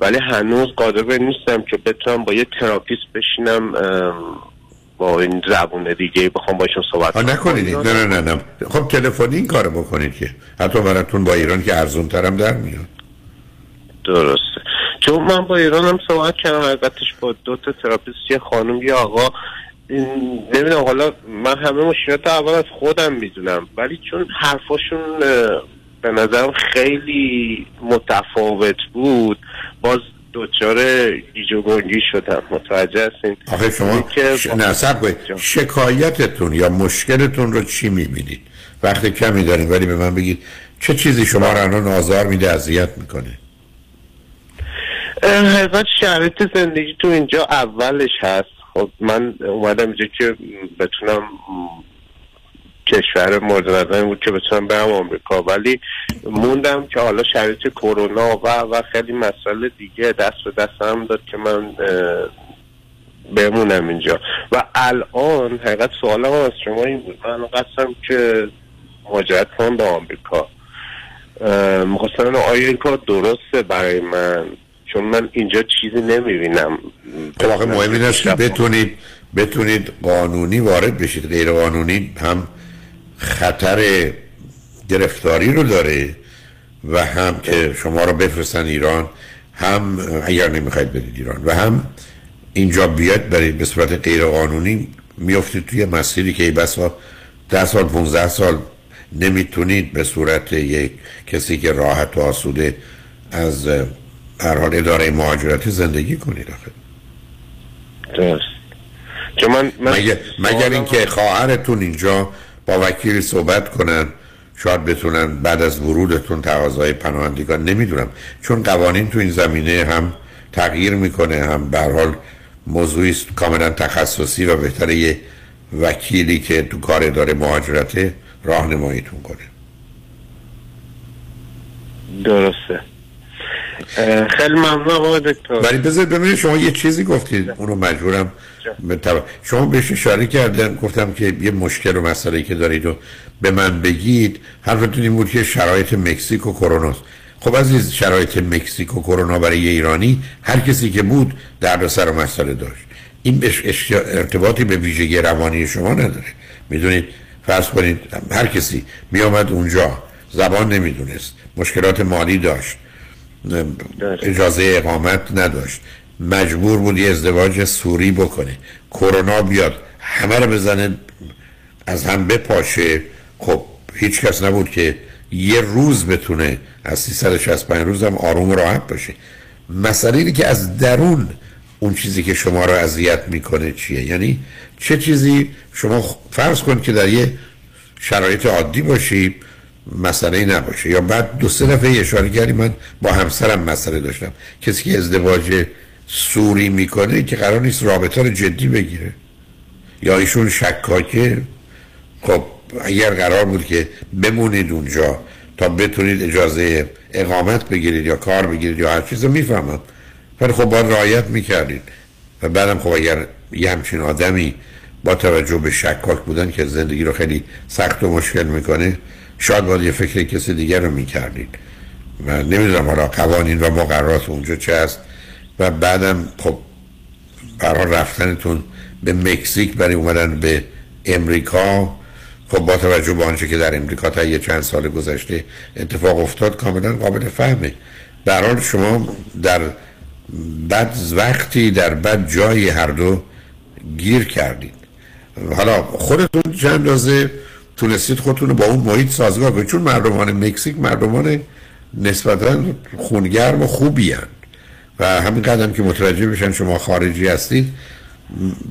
ولی هنوز قادر نیستم که بتونم با یه therapist بشینم با این زبون دیگه بخوام باشون صحبت آه نکنید. نه نه نه نه. خب تلفنی این کارو بکنید که. حتی براتون با ایران که ارزون ترم در میاد. درسته. چون من با ایران هم صحبت کردم البتهش با دو تا therapist یه خانم یه آقا. نمی‌دونم حالا من همه مشکلات اول از خودم می‌دونم. ولی چون حرفاشون به نظرم خیلی متفاوت بود باز دوچار گیج گنگی شدم. متوجه هستین؟ آخه شما ش... صبر کنید. شکایتتون یا مشکلتون رو چی می‌بینید؟ وقت کمی داریم ولی به من بگید چه چیزی شما رو الان آزار میده اذیت می‌کنه؟ حقیقت شرایط زندگی تو اینجا اولش هست. خب من اومدم اینجا که بتونم کشور مورد نظر بود که بتونم برم آمریکا. ولی موندم که حالا شرایط کرونا و و خیلی مسئله دیگه دست به دستم داد که من بمونم اینجا. و الان حقیقت سوالم از شما این بود. من قصدم که مهاجرت کنم به آمریکا. می‌خواستم آیا این کار درسته برای من؟ چون من اینجا چیزی نمی‌بینم. خب آخه مهم این است که بتونید بتونید قانونی وارد بشید. غیر قانونی هم خطر گرفتاری رو داره و هم که شما رو بفرستن ایران هم اگر نمی‌خواید برید ایران و هم اینجا بیاد برید. به صورت غیر قانونی میفتید توی مسیری که بسا ده سال 15 سال نمی‌تونید به صورت یک کسی که راحت و آسوده از هر حال اداره مهاجرتی زندگی کنید آخه. درست. من, من مگر, مگر اینکه خواهرتون اینجا با وکیلی صحبت کنن شاید بتونن بعد از ورودتون تقاضای پناهندگان نمی‌دونم. چون قوانین تو این زمینه هم تغییر می‌کنه هم به هر حال موضوعی است کاملا تخصصی و بهتره یه وکیلی که تو کار اداره مهاجرت راهنماییتون کنه. درسته. خیلی ممنون آقای دکتر. ولی ببینید شما یه چیزی گفتید. اونو مجبورم شما بهش اشاره کردن گفتم که یه مشکل و مسئله که دارید و به من بگید. حرفتون این بود که شرایط مکزیک و کرونا. خب عزیز شرایط مکزیک و کرونا برای ایرانی هر کسی که بود درد سر و مسئله داشت. این بهش ارتباطی به ویژگی روانی شما نداره. می‌دونید فرض کنید هر کسی می آمد اونجا زبان نمی‌دونست مشکلات مالی داشت. اجازه اقامت نداشت. مجبور بود یه ازدواج سوری بکنه. کرونا بیاد. همه رو بزنه از هم بپاشه. خب هیچ کس نبود که یه روز بتونه از 365 روز هم آروم و راحت باشه. مسئله اینه که از درون اون چیزی که شما رو اذیت می‌کنه چیه؟ یعنی چه چیزی؟ شما فرض کن که در یه شرایط عادی باشی مسئله نباشه. یا بعد دو سه دفعه اشاره کردی من با همسرم مسئله داشتم. کسی که ازدواج سوری می‌کنه که قرار نیست رابطه رو جدی بگیره. یا ایشون شکاکه. خب اگر قرار بود که بمونید اونجا تا بتونید اجازه اقامت بگیرید یا کار بگیرید یا هر چیز رو می‌فهمم. ولی خب باید رعایت می‌کردید. و بعدم خب اگر یه همچین آدمی با توجه به شکاک بودن که زندگی رو خیلی سخت و مشکل می‌کنه شاید باید یه فکر کسی دیگر رو می‌کردید. و نمی‌دونم حالا قوانین و مقررات اونجا چه هست. و بعدم خب برای رفتنتون به مکزیک برای اومدن به امریکا. خب با توجه به آنچه که در امریکا تا یه چند سال گذشته اتفاق افتاد کاملا قابل فهمه. در حال شما در بد وقتی در بد جایی هر دو گیر کردید. حالا خودتون چند اندازه تونستید خودتون رو با اون محیط سازگار کنید. چون مردمان مکزیک مردمان نسبتا خونگرم و خوبی هن. و همین قدم که متوجه بشن شما خارجی هستید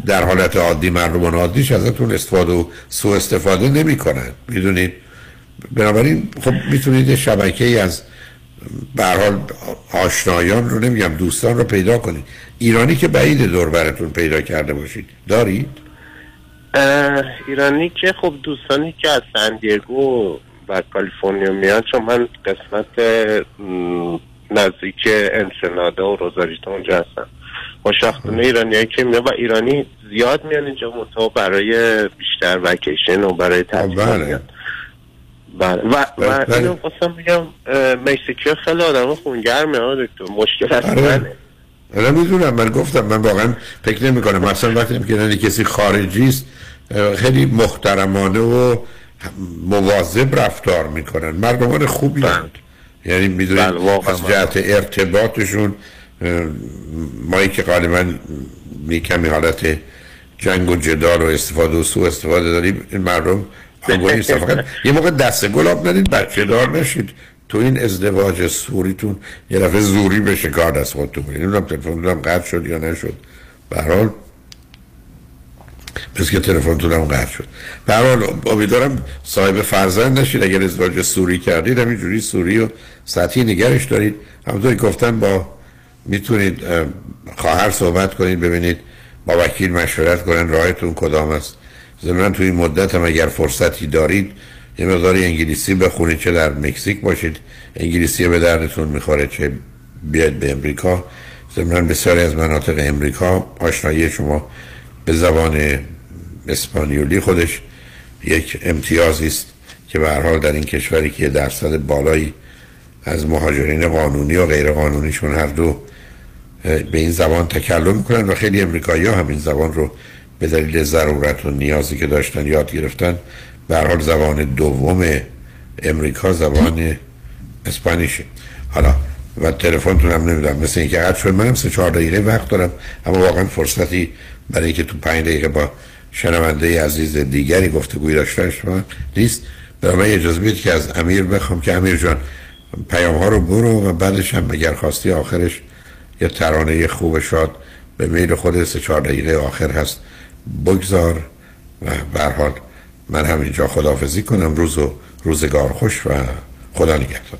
در حالت عادی مردمان عادیش ازتون استفاده و سوء استفاده نمی کنن می‌دونید؟ بنابراین خب می‌تونید شبکه ای از حال آشنایان رو نمیگم دوستان رو پیدا کنید. ایرانی که بعید دور براتون پیدا کرده باشید. دارید؟ ایرانی که خب دوستانی که از سندیگو و کالیفرنیا میان چون من قسمت نزدیک انسنادا و روزاریتا اونجا هستم. خوشبختانه ایرانی که میان و ایرانی زیاد میان اینجا مطابق برای بیشتر وکیشن و برای تعطیل بله. و, و بله. اینو خواستم بگم ها خیلی آدم خونگرمه ها دکتر. مشکل از آره. منه آره می‌دونم. من گفتم من واقعا فکر نمی کنم مثلا وقتی که کسی خارجی است خیلی محترمانه و مواظب رفتار می‌کنن. مردمان خوبی هستند یعنی می‌دونید از جهت ارتباطشون مایی که غالبا می کمی حالت جنگ و جدال و استفاده و سوء استفاده داریم این مردم فقط یه موقع دست گلاب ندید بچه دار نشید. تو این ازدواج سوریتون یه دفعه زوری بشه کار دست خودتون کنید. نمی‌دونم تلفن دارم قطع شد یا نشد. به پس که تلفنتون هم قطع شد. به هر حال امیدوارم صاحب فرزند نشید. اگر ازدواج سوری کردید همینجوری سوری و سطحی نگرش دارید. همونطوری گفتن با می‌تونید اه، خواهر صحبت کنید ببینید با وکیل مشورت کنن راهتون کدام است. ضمن توی این مدت هم اگر فرصتی دارید یه مقداری انگلیسی بخونید چه در مکزیک باشید. انگلیسی به دردتون می‌خوره چه بیاید به امریکا. ضمن بسیاری از مناطق امریکا آشنایی شما به زبان اسپانیولی خودش یک امتیازی است که به حال در این کشوری که درصد بالایی از مهاجرین قانونی و غیر قانونیشون هر دو به این زبان تکلم می‌کنن و خیلی امریکایی ها هم این زبان رو به دلیل ضرورت و نیازی که داشتن یاد گرفتن به حال زبان دوم امریکا زبان اسپانیشه. حالا و تلفنتون هم نمی‌دونم مثل اینکه قطع شد. منم سه چهار دقیقه وقت دارم اما واقعا فرصتی برای اینکه تو پنج دقیقه با شنونده عزیز دیگری گفتگوی داشته شما نیست. به من اجازه بدید که از امیر بخوام که امیر جان پیام ها رو برو و بعدش هم اگر خواستی آخرش یه ترانه خوب شاد به میل خود سه چهار دقیقه آخر هست بگذار و به هر حال من همینجا خداحافظی کنم. روز و روزگار خوش و خدا نگهدار.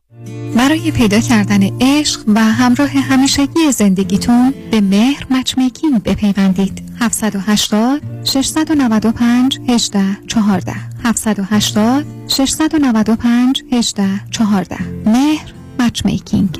برای پیدا کردن عشق و همراه همیشگی زندگیتون به مهر matchmaking بپیوندید. 780 695 18 14 780 695 18 14 مهر مچمیکینگ.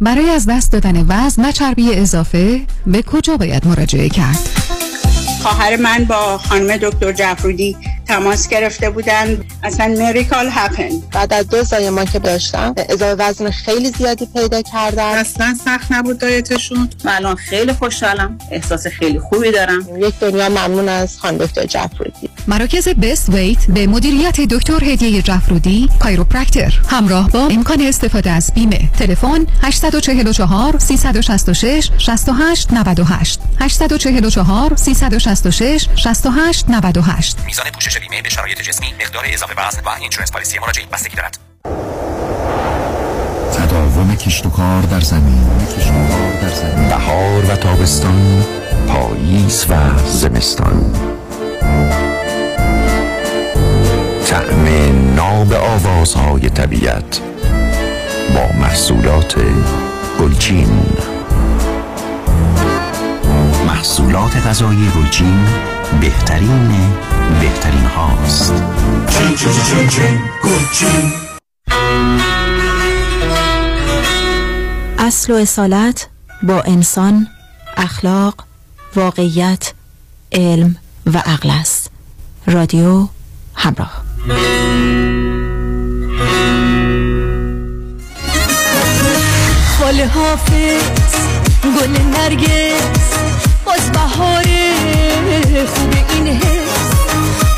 برای از دست دادن وزن و چربی اضافه به کجا باید مراجعه کرد؟ خواهر من با خانم دکتر جعفرودی تماس گرفته بودن اصلا مریکال هپن بعد از دو زایمان که داشتم اضافه وزن خیلی زیادی پیدا کردم. اصلا سخت نبود دایتشون. من الان خیلی خوشحالم. احساس خیلی خوبی دارم. یک دنیا ممنون از خانم دکتر جعفرودی. مراکز Best Weight به مدیریت دکتر هدیه جعفرودی chiropractor همراه با امکان استفاده از بیمه. تلفن 844 366 68 98 844 366 68 98 میزان پوشش بیمه به شرایط جسمی مقدار اضافه وزن و insurance policy مراجع بستگی دارد. تداوم کشت و کار در زمین. بهار و تابستان پاییز و زمستان. طعم ناب آوازهای طبیعت با محصولات گلچین. محصولات غذایی گلچین بهترین بهترین هاست. چین چین چین چین گلچین اصل و اصالت با انسان اخلاق واقعیت علم و عقل است. رادیو همراه. خاله حافظ گل نرگس باز بهار خوب این حس.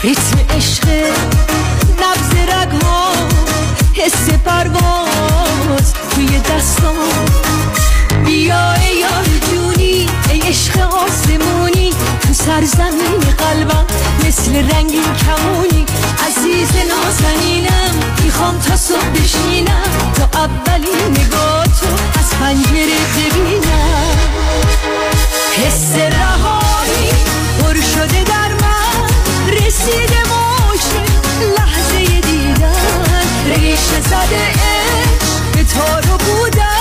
ریتم عشق نبز رگ ها حس پرواز توی دستان بیا ای یار جونی ای عشق آسمونی تو سرزمین قلبم مثل رنگین کمونی. عزیز نازنینم می‌خوام تا صبح بشینم تا اولین نگاه تو از پنجره ببینم. حس رهایی پر شده در من رسیده موشه لحظه دیدن. ریش زده عشق به تارو بودم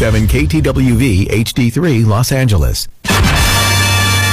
97 KTWV HD3 Los Angeles.